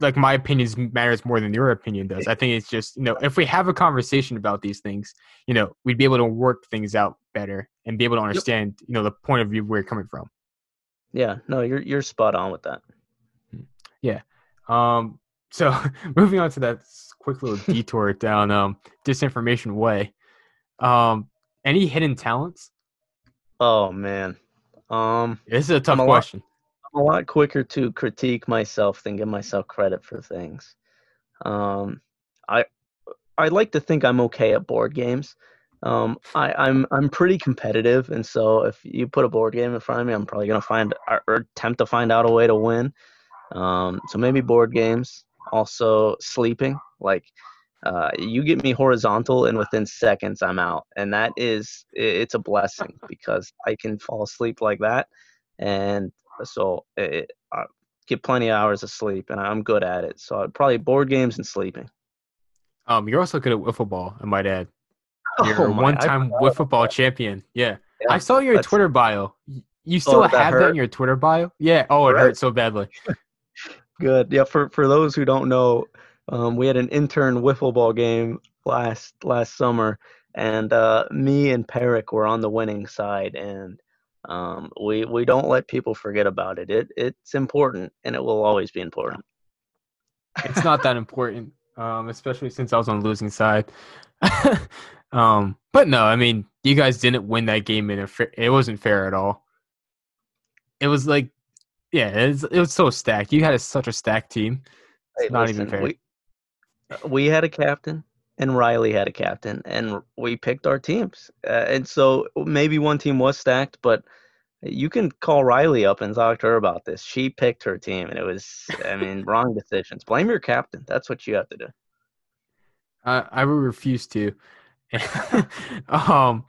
like my opinions matters more than your opinion does. I think it's just, you know, if we have a conversation about these things, you know, we'd be able to work things out better and be able to understand, you know, the point of view where you're coming from. yeah no you're you're spot on with that Yeah. Um, so [laughs] moving on to that quick little detour [laughs] down um disinformation way. Um, any hidden talents? oh man um This is a tough lot- question. A lot quicker to critique myself than give myself credit for things. Um, I I like to think I'm okay at board games. Um, I, I'm I'm pretty competitive, and so if you put a board game in front of me, I'm probably gonna find or, or attempt to find out a way to win. Um, so maybe board games. Also sleeping, like uh, you get me horizontal, and within seconds I'm out, and that is it's a blessing because I can fall asleep like that, and so it, I get plenty of hours of sleep, and I'm good at it. So I'd probably board games and sleeping. Um, you're also good at wiffle ball, I might add. [laughs] You're Oh a one-time wiffle ball champion. Yeah. Yeah, I saw your Twitter bio. You still that have that in your Twitter bio? Yeah. Oh, it Right. hurt so badly. [laughs] Good. Yeah. For for those who don't know, um, we had an intern wiffle ball game last last summer, and uh, me and Peric were on the winning side, and um, we we don't let people forget about it. It it's important, and it will always be important. It's not that important, um, especially since I was on the losing side. [laughs] um, but no, I mean, you guys didn't win that game in a fair, it wasn't fair at all. It was like, yeah, it was, it was so stacked. You had a, such a stacked team. It's Hey, not even fair. We, uh, we had a captain, and Riley had a captain, and we picked our teams. Uh, and so maybe one team was stacked, but You can call Riley up and talk to her about this. She picked her team, and it was, I mean, [laughs] wrong decisions. Blame your captain. That's what you have to do. I I refuse to. [laughs] um,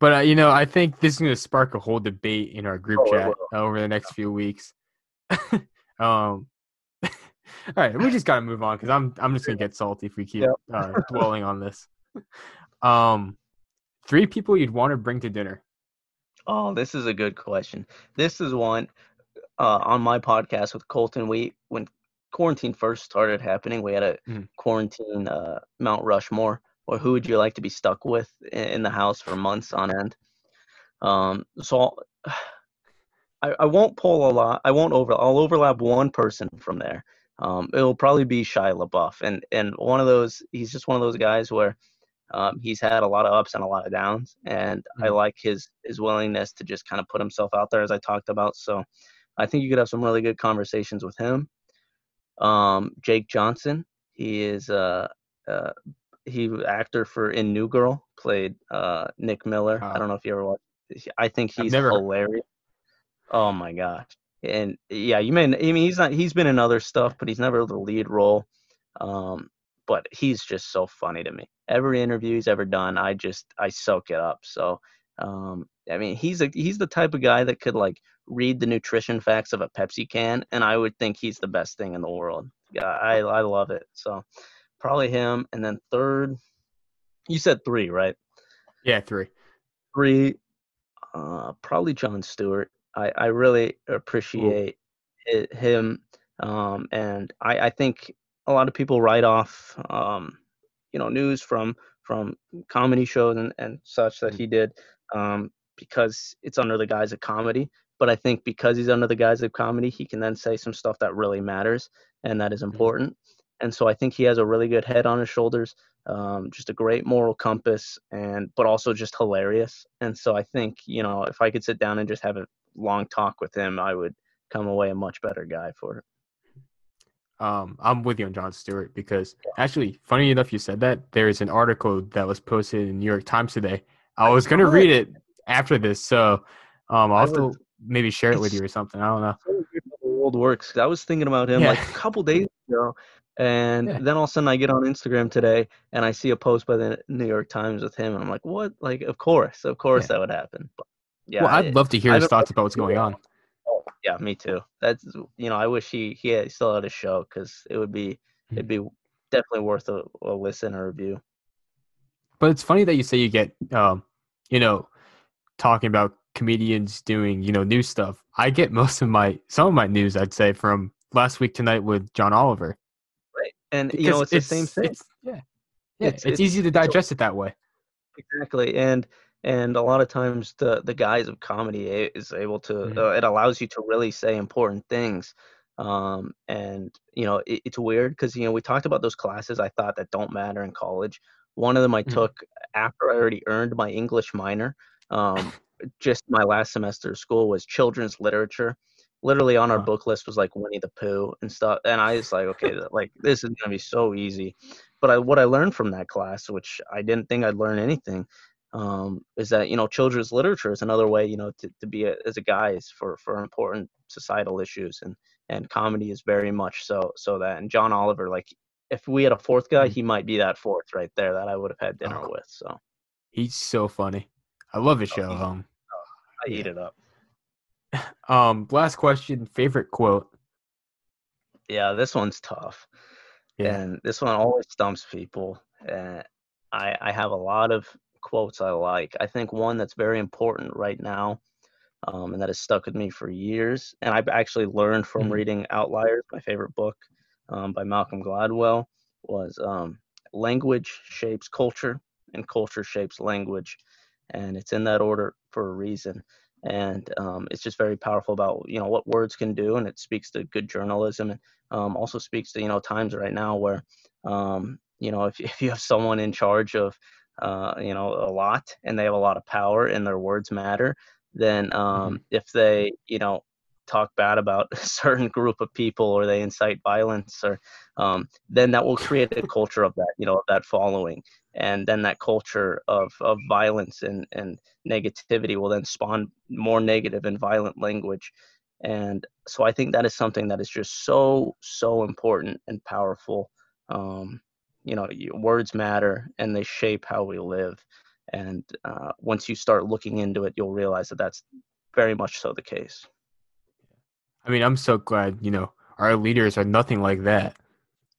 but uh, you know, I think this is going to spark a whole debate in our group Oh, chat over the next few weeks. [laughs] um, all right, we just got to move on because I'm I'm just going to get salty if we keep Yep. uh, dwelling on this. Um, three people you'd want to bring to dinner. Oh, this is a good question. This is one uh, on my podcast with Colton. We when quarantine first started happening, we had a Mhm. quarantine uh, Mount Rushmore. Or who would you like to be stuck with in the house for months on end? Um, so I'll, [sighs] I, I won't pull a lot. I won't over. I'll overlap one person from there. Um, it'll probably be Shia LaBeouf, and and one of those. He's just one of those guys where um, he's had a lot of ups and a lot of downs, and I Mhm. like his his willingness to just kind of put himself out there, as I talked about. So I think you could have some really good conversations with him. Um, Jake Johnson, he is uh, uh he actor for in New Girl, played uh Nick Miller. I Oh. don't know if you ever watched. I think he's hilarious. Oh my gosh. And yeah, you may. I mean, he's not. He's been in other stuff, but he's never the lead role. Um, but he's just so funny to me. Every interview he's ever done, I just I soak it up. So, um, I mean, he's a he's the type of guy that could like read the nutrition facts of a Pepsi can, and I would think he's the best thing in the world. Yeah, I I love it. So, probably him. And then third, you said three, right? Yeah, three. three, uh, probably Jon Stewart. I, I really appreciate hi- him, um, and I, I think a lot of people write off, um, you know, news from from comedy shows and, and such that he did um, because it's under the guise of comedy. But I think because he's under the guise of comedy, he can then say some stuff that really matters and that is important. And so I think he has a really good head on his shoulders um, just a great moral compass and but also just hilarious and so i think you know if i could sit down and just have a long talk with him i would come away a much better guy for it Um, I'm with you on Jon Stewart because actually, funny enough, you said that there is an article that was posted in New York Times today. I was gonna read it. after this, so um, I'll have to maybe share it with you [laughs] or something. I don't know. so weird how the world works i was thinking about him Yeah. like a couple days ago and Yeah. then all of a sudden i get on instagram today and i see a post by the new york times with him and i'm like what like of course of course Yeah. that would happen but yeah well, I'd it- love to hear his thoughts about what's going on. Oh, yeah, me too. That's you know, I wish he he had, still had a show because it would be Hmm. it'd be definitely worth a, a listen or review. But it's funny that you say you get, um, you know, talking about comedians doing, you know, new stuff. I get most of my some of my news, I'd say, from last week tonight with John Oliver. Right, and you know, it's, the same thing. It's, yeah, yeah. It's- It's, it's- easy to digest it that way. Exactly, and and a lot of times the the guise of comedy is able to Mhm. uh, it allows you to really say important things. Um, and you know, it, it's weird because you know we talked about those classes I thought that don't matter in college. One of them I Mhm. took after I already earned my English minor. Um, just my last semester of school was children's literature. Literally on our Huh. book list was like Winnie the Pooh and stuff, and I was like, okay, like this is gonna be so easy. But I, what I learned from that class, which I didn't think I'd learn anything, um, is that you know children's literature is another way you know to, to be a, as a guise for for important societal issues and and comedy is very much so so that and John Oliver like if we had a fourth guy Mhm. he might be that fourth right there that I would have had dinner Oh. with so He's so funny. I love his Oh, show. Um, I Yeah. eat it up [laughs] um, last question. Favorite quote. yeah this one's tough Yeah. and this one always stumps people and I I have a lot of quotes I like I think one that's very important right now um, and that has stuck with me for years. And I've actually learned from Mhm. reading Outliers, my favorite book um, by Malcolm Gladwell, was um, language shapes culture and culture shapes language. And it's in that order for a reason. And um, it's just very powerful about you know what words can do, and it speaks to good journalism, and um, also speaks to you know times right now where um, you know if [laughs] if you have someone in charge of uh, you know a lot and they have a lot of power and their words matter, then um, if they you know talk bad about [laughs] a certain group of people or they incite violence or um, then that will create a culture of that you know of that following and then that culture of, of violence and, and negativity will then spawn more negative and violent language and so i think that is something that is just so so important and powerful um, you know words matter and they shape how we live and uh, once you start looking into it you'll realize that that's very much so the case I mean, I'm so glad, you know, our leaders are nothing like that.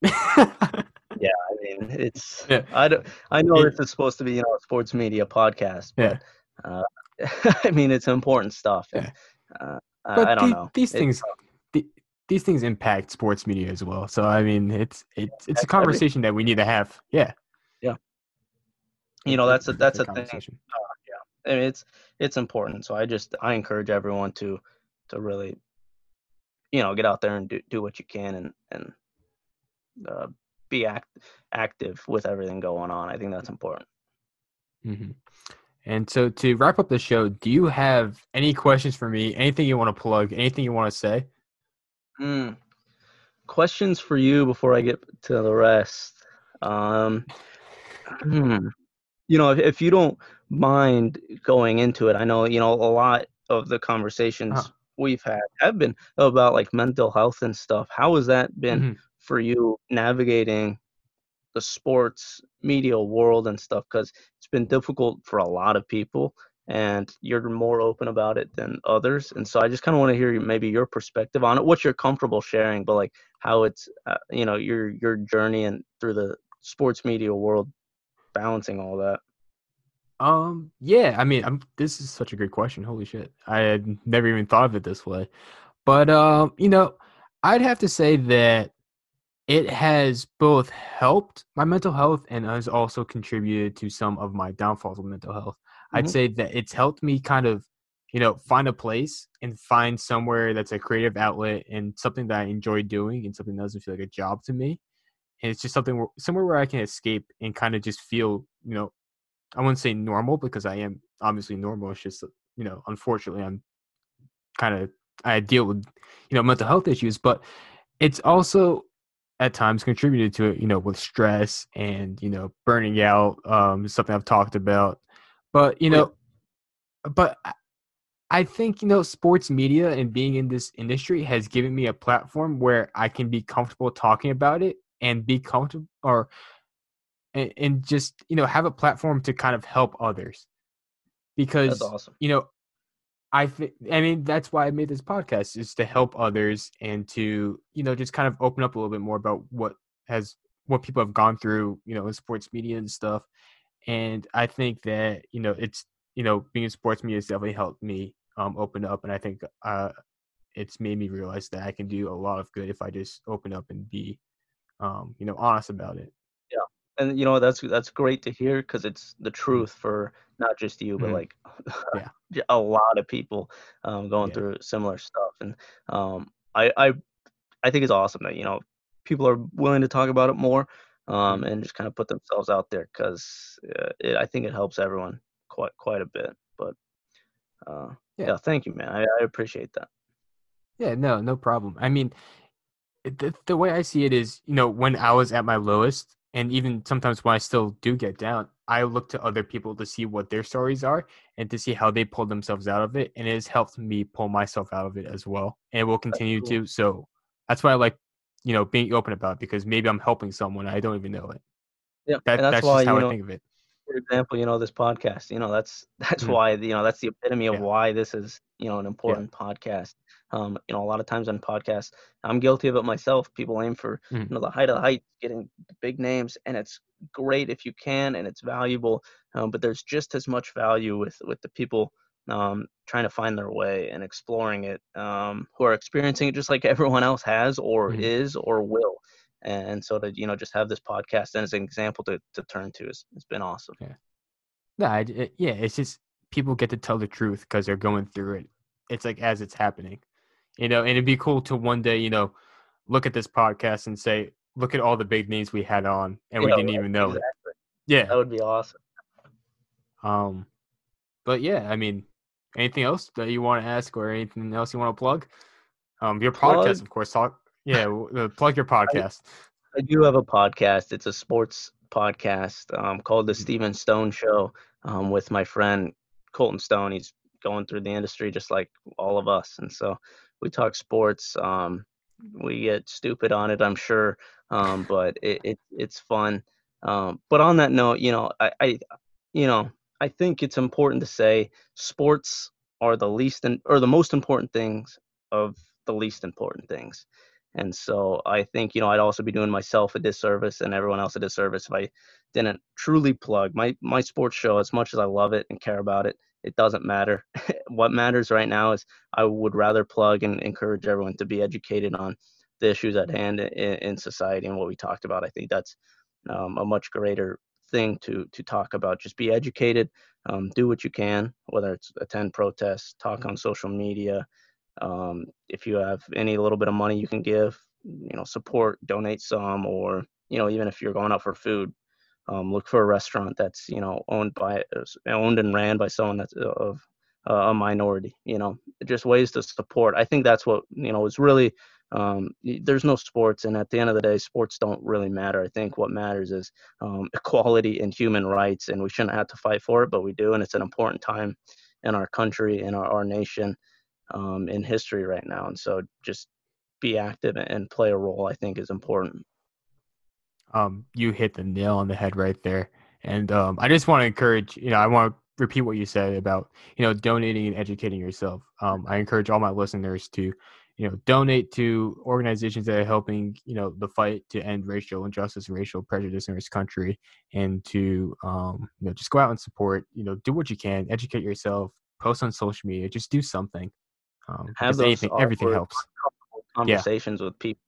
yeah, [laughs] I mean, it's yeah. I don't I know it, this is supposed to be, you know, a sports media podcast, but yeah. uh, [laughs] I mean, it's important stuff. Yeah. Uh, but I, don't the, know. These things the, these things impact sports media as well. So I mean, it's it's it's a conversation that we need to have. Yeah. Yeah. You know, that's a that's a, thing. Uh, yeah. I mean, it's it's important. So I just I encourage everyone to to really you know get out there and do, do what you can and and uh, be act, active with everything going on i think that's important mm-hmm. and so to wrap up the show do you have any questions for me anything you want to plug anything you want to say mm. questions for you before i get to the rest um, hmm. you know if, if you don't mind going into it i know you know a lot of the conversations uh-huh we've had have been about like mental health and stuff. How has that been mm-hmm. for you navigating the sports media world and stuff? Because it's been difficult for a lot of people, and you're more open about it than others. And so I just kind of want to hear maybe your perspective on it. What you're comfortable sharing, but like how it's uh, you know your your journey and through the sports media world, balancing all that. Um, yeah, I mean, I'm, this is such a great question. Holy shit. I had never even thought of it this way. But, um, you know, I'd have to say that it has both helped my mental health and has also contributed to some of my downfalls with mental health. Mm-hmm. I'd say that it's helped me kind of, you know, find a place and find somewhere that's a creative outlet and something that I enjoy doing and something that doesn't feel like a job to me. And it's just something where, somewhere where I can escape and kind of just feel, you know, I wouldn't say normal because I am obviously normal. It's just you know, unfortunately, I'm kind of I deal with you know mental health issues, but it's also at times contributed to it. You know, with stress and you know burning out. Um, something I've talked about, but you know, but I think you know sports media and being in this industry has given me a platform where I can be comfortable talking about it and be comfortable or and, and just you know have a platform to kind of help others. Because awesome. you know I think I mean that's why I made this podcast is to help others and to you know just kind of open up a little bit more about what has what people have gone through you know in sports media and stuff and I think that you know it's you know being in sports media has definitely helped me um open up and I think uh it's made me realize that I can do a lot of good if I just open up and be um you know honest about it Yeah, and you know that's that's great to hear because it's the mm-hmm. truth for not just you but mm-hmm. like [laughs] yeah. a lot of people um, going yeah. through similar stuff and um, I, I i think it's awesome that you know people are willing to talk about it more um, mm-hmm. and just kind of put themselves out there because uh, i think it helps everyone quite quite a bit but uh, yeah. yeah. thank you man I, I appreciate that yeah no no problem i mean the, the way i see it is you know when i was at my lowest and even sometimes when I still do get down, I look to other people to see what their stories are and to see how they pull themselves out of it. And it has helped me pull myself out of it as well. And it will continue cool. to. So that's why I like, you know, being open about because maybe I'm helping someone. I don't even know it. Yeah. That, that's, that's why, just how I know, think of it. For example, you know, this podcast, you know, that's, [laughs] that's mm-hmm. why, you know, that's the epitome of yeah. why this is, you know, an important yeah. podcast. Um, you know, a lot of times on podcasts, I'm guilty of it myself. People aim for mm. you know the height of the height, getting big names, and it's great if you can, and it's valuable. Um, but there's just as much value with with the people um, trying to find their way and exploring it, um, who are experiencing it just like [laughs] everyone else has, or mm. is, or will. And so to you know just have this podcast as an example to to turn to has, has been awesome. Yeah. Yeah, it, yeah, it's just people get to tell the truth because they're going through it. It's like as it's happening you know, and it'd be cool to one day, you know, look at this podcast and say, look at all the big names we had on and we didn't even know exactly. it. Yeah. That would be awesome. Um, but yeah, I mean, anything else that you want to ask or anything else you want to plug? Um, your podcast, plug, of course. Talk. Yeah, plug your podcast. I, I, do have a podcast. It's a sports podcast um, called the mm-hmm. Stephen Stone Show um, with my friend Colton Stone. He's going through the industry just like all of us, and so we talk sports. Um, we get stupid on it, I'm sure, um, but it, it, it's fun. Um, but on that note, you know, I, I, you know, I think it's important to say sports are the least and or the most important things of the least important things. And so I think, you know, I'd also be doing myself a disservice and everyone else a disservice if I didn't truly plug my, my sports show as much as I love it and care about it. It doesn't matter. [laughs] what matters right now is I would rather plug and encourage everyone to be educated on the issues at hand in, in society and what we talked about. I think that's um, a much greater thing to to talk about. Just be educated, um, do what you can, whether it's attend protests, talk on social media. Um, if you have any little bit of money you can give, you know, support, donate some, or you know, even if you're going out for food, um, look for a restaurant that's you know owned by owned and ran by someone that's uh, of uh, a minority. You know, just ways to support. I think that's what you know is really um, there's no sports, and at the end of the day, sports don't really matter. I think what matters is um, [laughs] equality and human rights, and we shouldn't have to fight for it, but we do, and it's an important time in our country, in our, our nation, um, in history right now. And so, just be active and play a role. I think is important. Um, you hit the nail on the head right there, and um, I just want to encourage. You know, I want to repeat what you said about you know donating and educating yourself. Um, I encourage all my listeners to you know donate to organizations that are helping you know the fight to end racial injustice and racial prejudice in this country and to um, you know just go out and support you know do what you can educate yourself post on social media just do something um, have those anything, everything helps conversations yeah. with people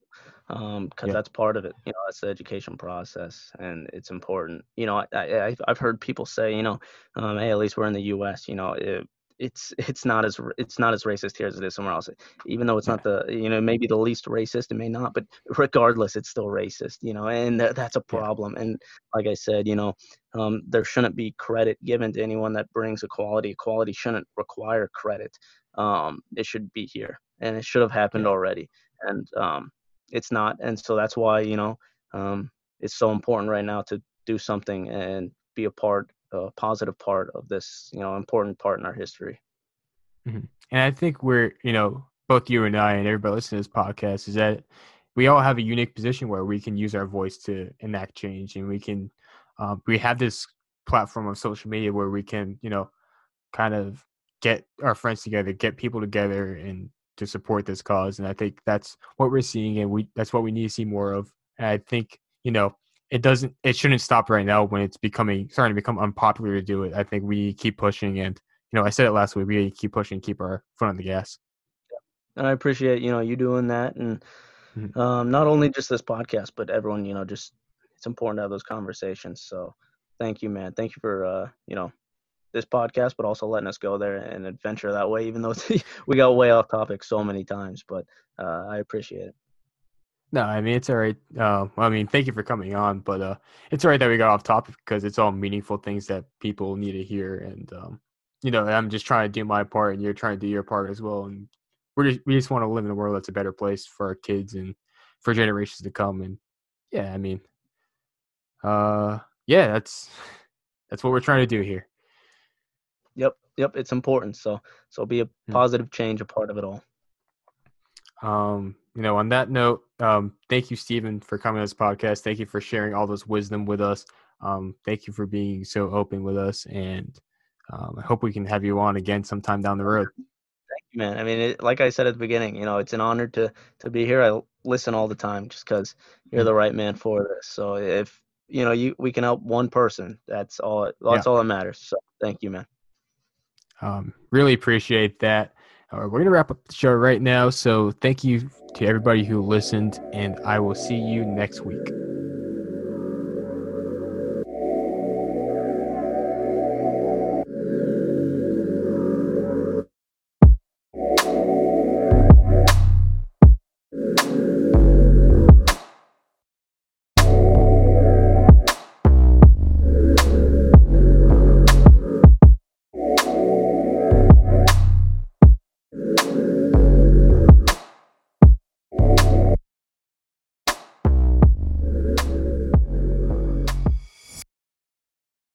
because um, yeah. that's part of it. You know, that's the education process, and it's important. You know, I, I have heard people say, you know, um, hey, at least we're in the U.S. You know, it, it's it's not as it's not as racist here as it is somewhere else. Even though it's not the you know maybe the least racist, it may not, but regardless, it's still racist. You know, and th- that's a problem. And like I said, you know, um, there shouldn't be credit given to anyone that brings equality. Equality shouldn't require credit. Um, it should be here, and it should have happened already. And um, it's not, and so that's why you know um, it's so important right now to do something and be a part a positive part of this, you know, important part in our history. Mm-hmm. And I think we're, you know, both you and I and everybody listening to this podcast is that we all have a unique position where we can use our voice to enact change, and we can, um, we have this platform of social media where we can, you know, kind of get our friends together, get people together, and to support this cause. And I think that's what we're seeing, and we that's what we need to see more of. And I think, you know, it doesn't it shouldn't stop right now when it's becoming starting to become unpopular to do it. I think we keep pushing and you know, I said it last week, we keep pushing, keep our foot on the gas. And I appreciate, you know, you doing that and mm-hmm. um, not only just this podcast, but everyone, you know, just it's important to have those conversations. So thank you, man. Thank you for uh, you know, this podcast, but also letting us go there and adventure that way, even though [laughs] we got way off topic so many times. But uh, I appreciate it. No, I mean it's all right. Uh, I mean, thank you for coming on, but uh, it's all right that we got off topic because it's all meaningful things that people need to hear, and um, you know, I'm just trying to do my part, and you're trying to do your part as well, and we just we just want to live in a world that's a better place for our kids and for generations to come, and yeah, I mean, uh, yeah, that's [laughs] that's what we're trying to do here. Yep, yep, it's important. So, so be a hmm. positive change, a part of it all. Um, you know, on that note, um, thank you, Stephen, for coming on this podcast. Thank you for sharing all this wisdom with us. Um, thank you for being so open with us, and um, I hope we can have you on again sometime down the road. Thank you, man. I mean, it, like I said at the beginning, you know, it's an honor to to be here. I listen all the time just because you're the right man for this. So if you know you we can help one person, that's all. That's yeah. all that matters. So thank you, man. Um, really appreciate that. All right, we're going to wrap up the show right now. So thank you to everybody who listened, and I will see you next week.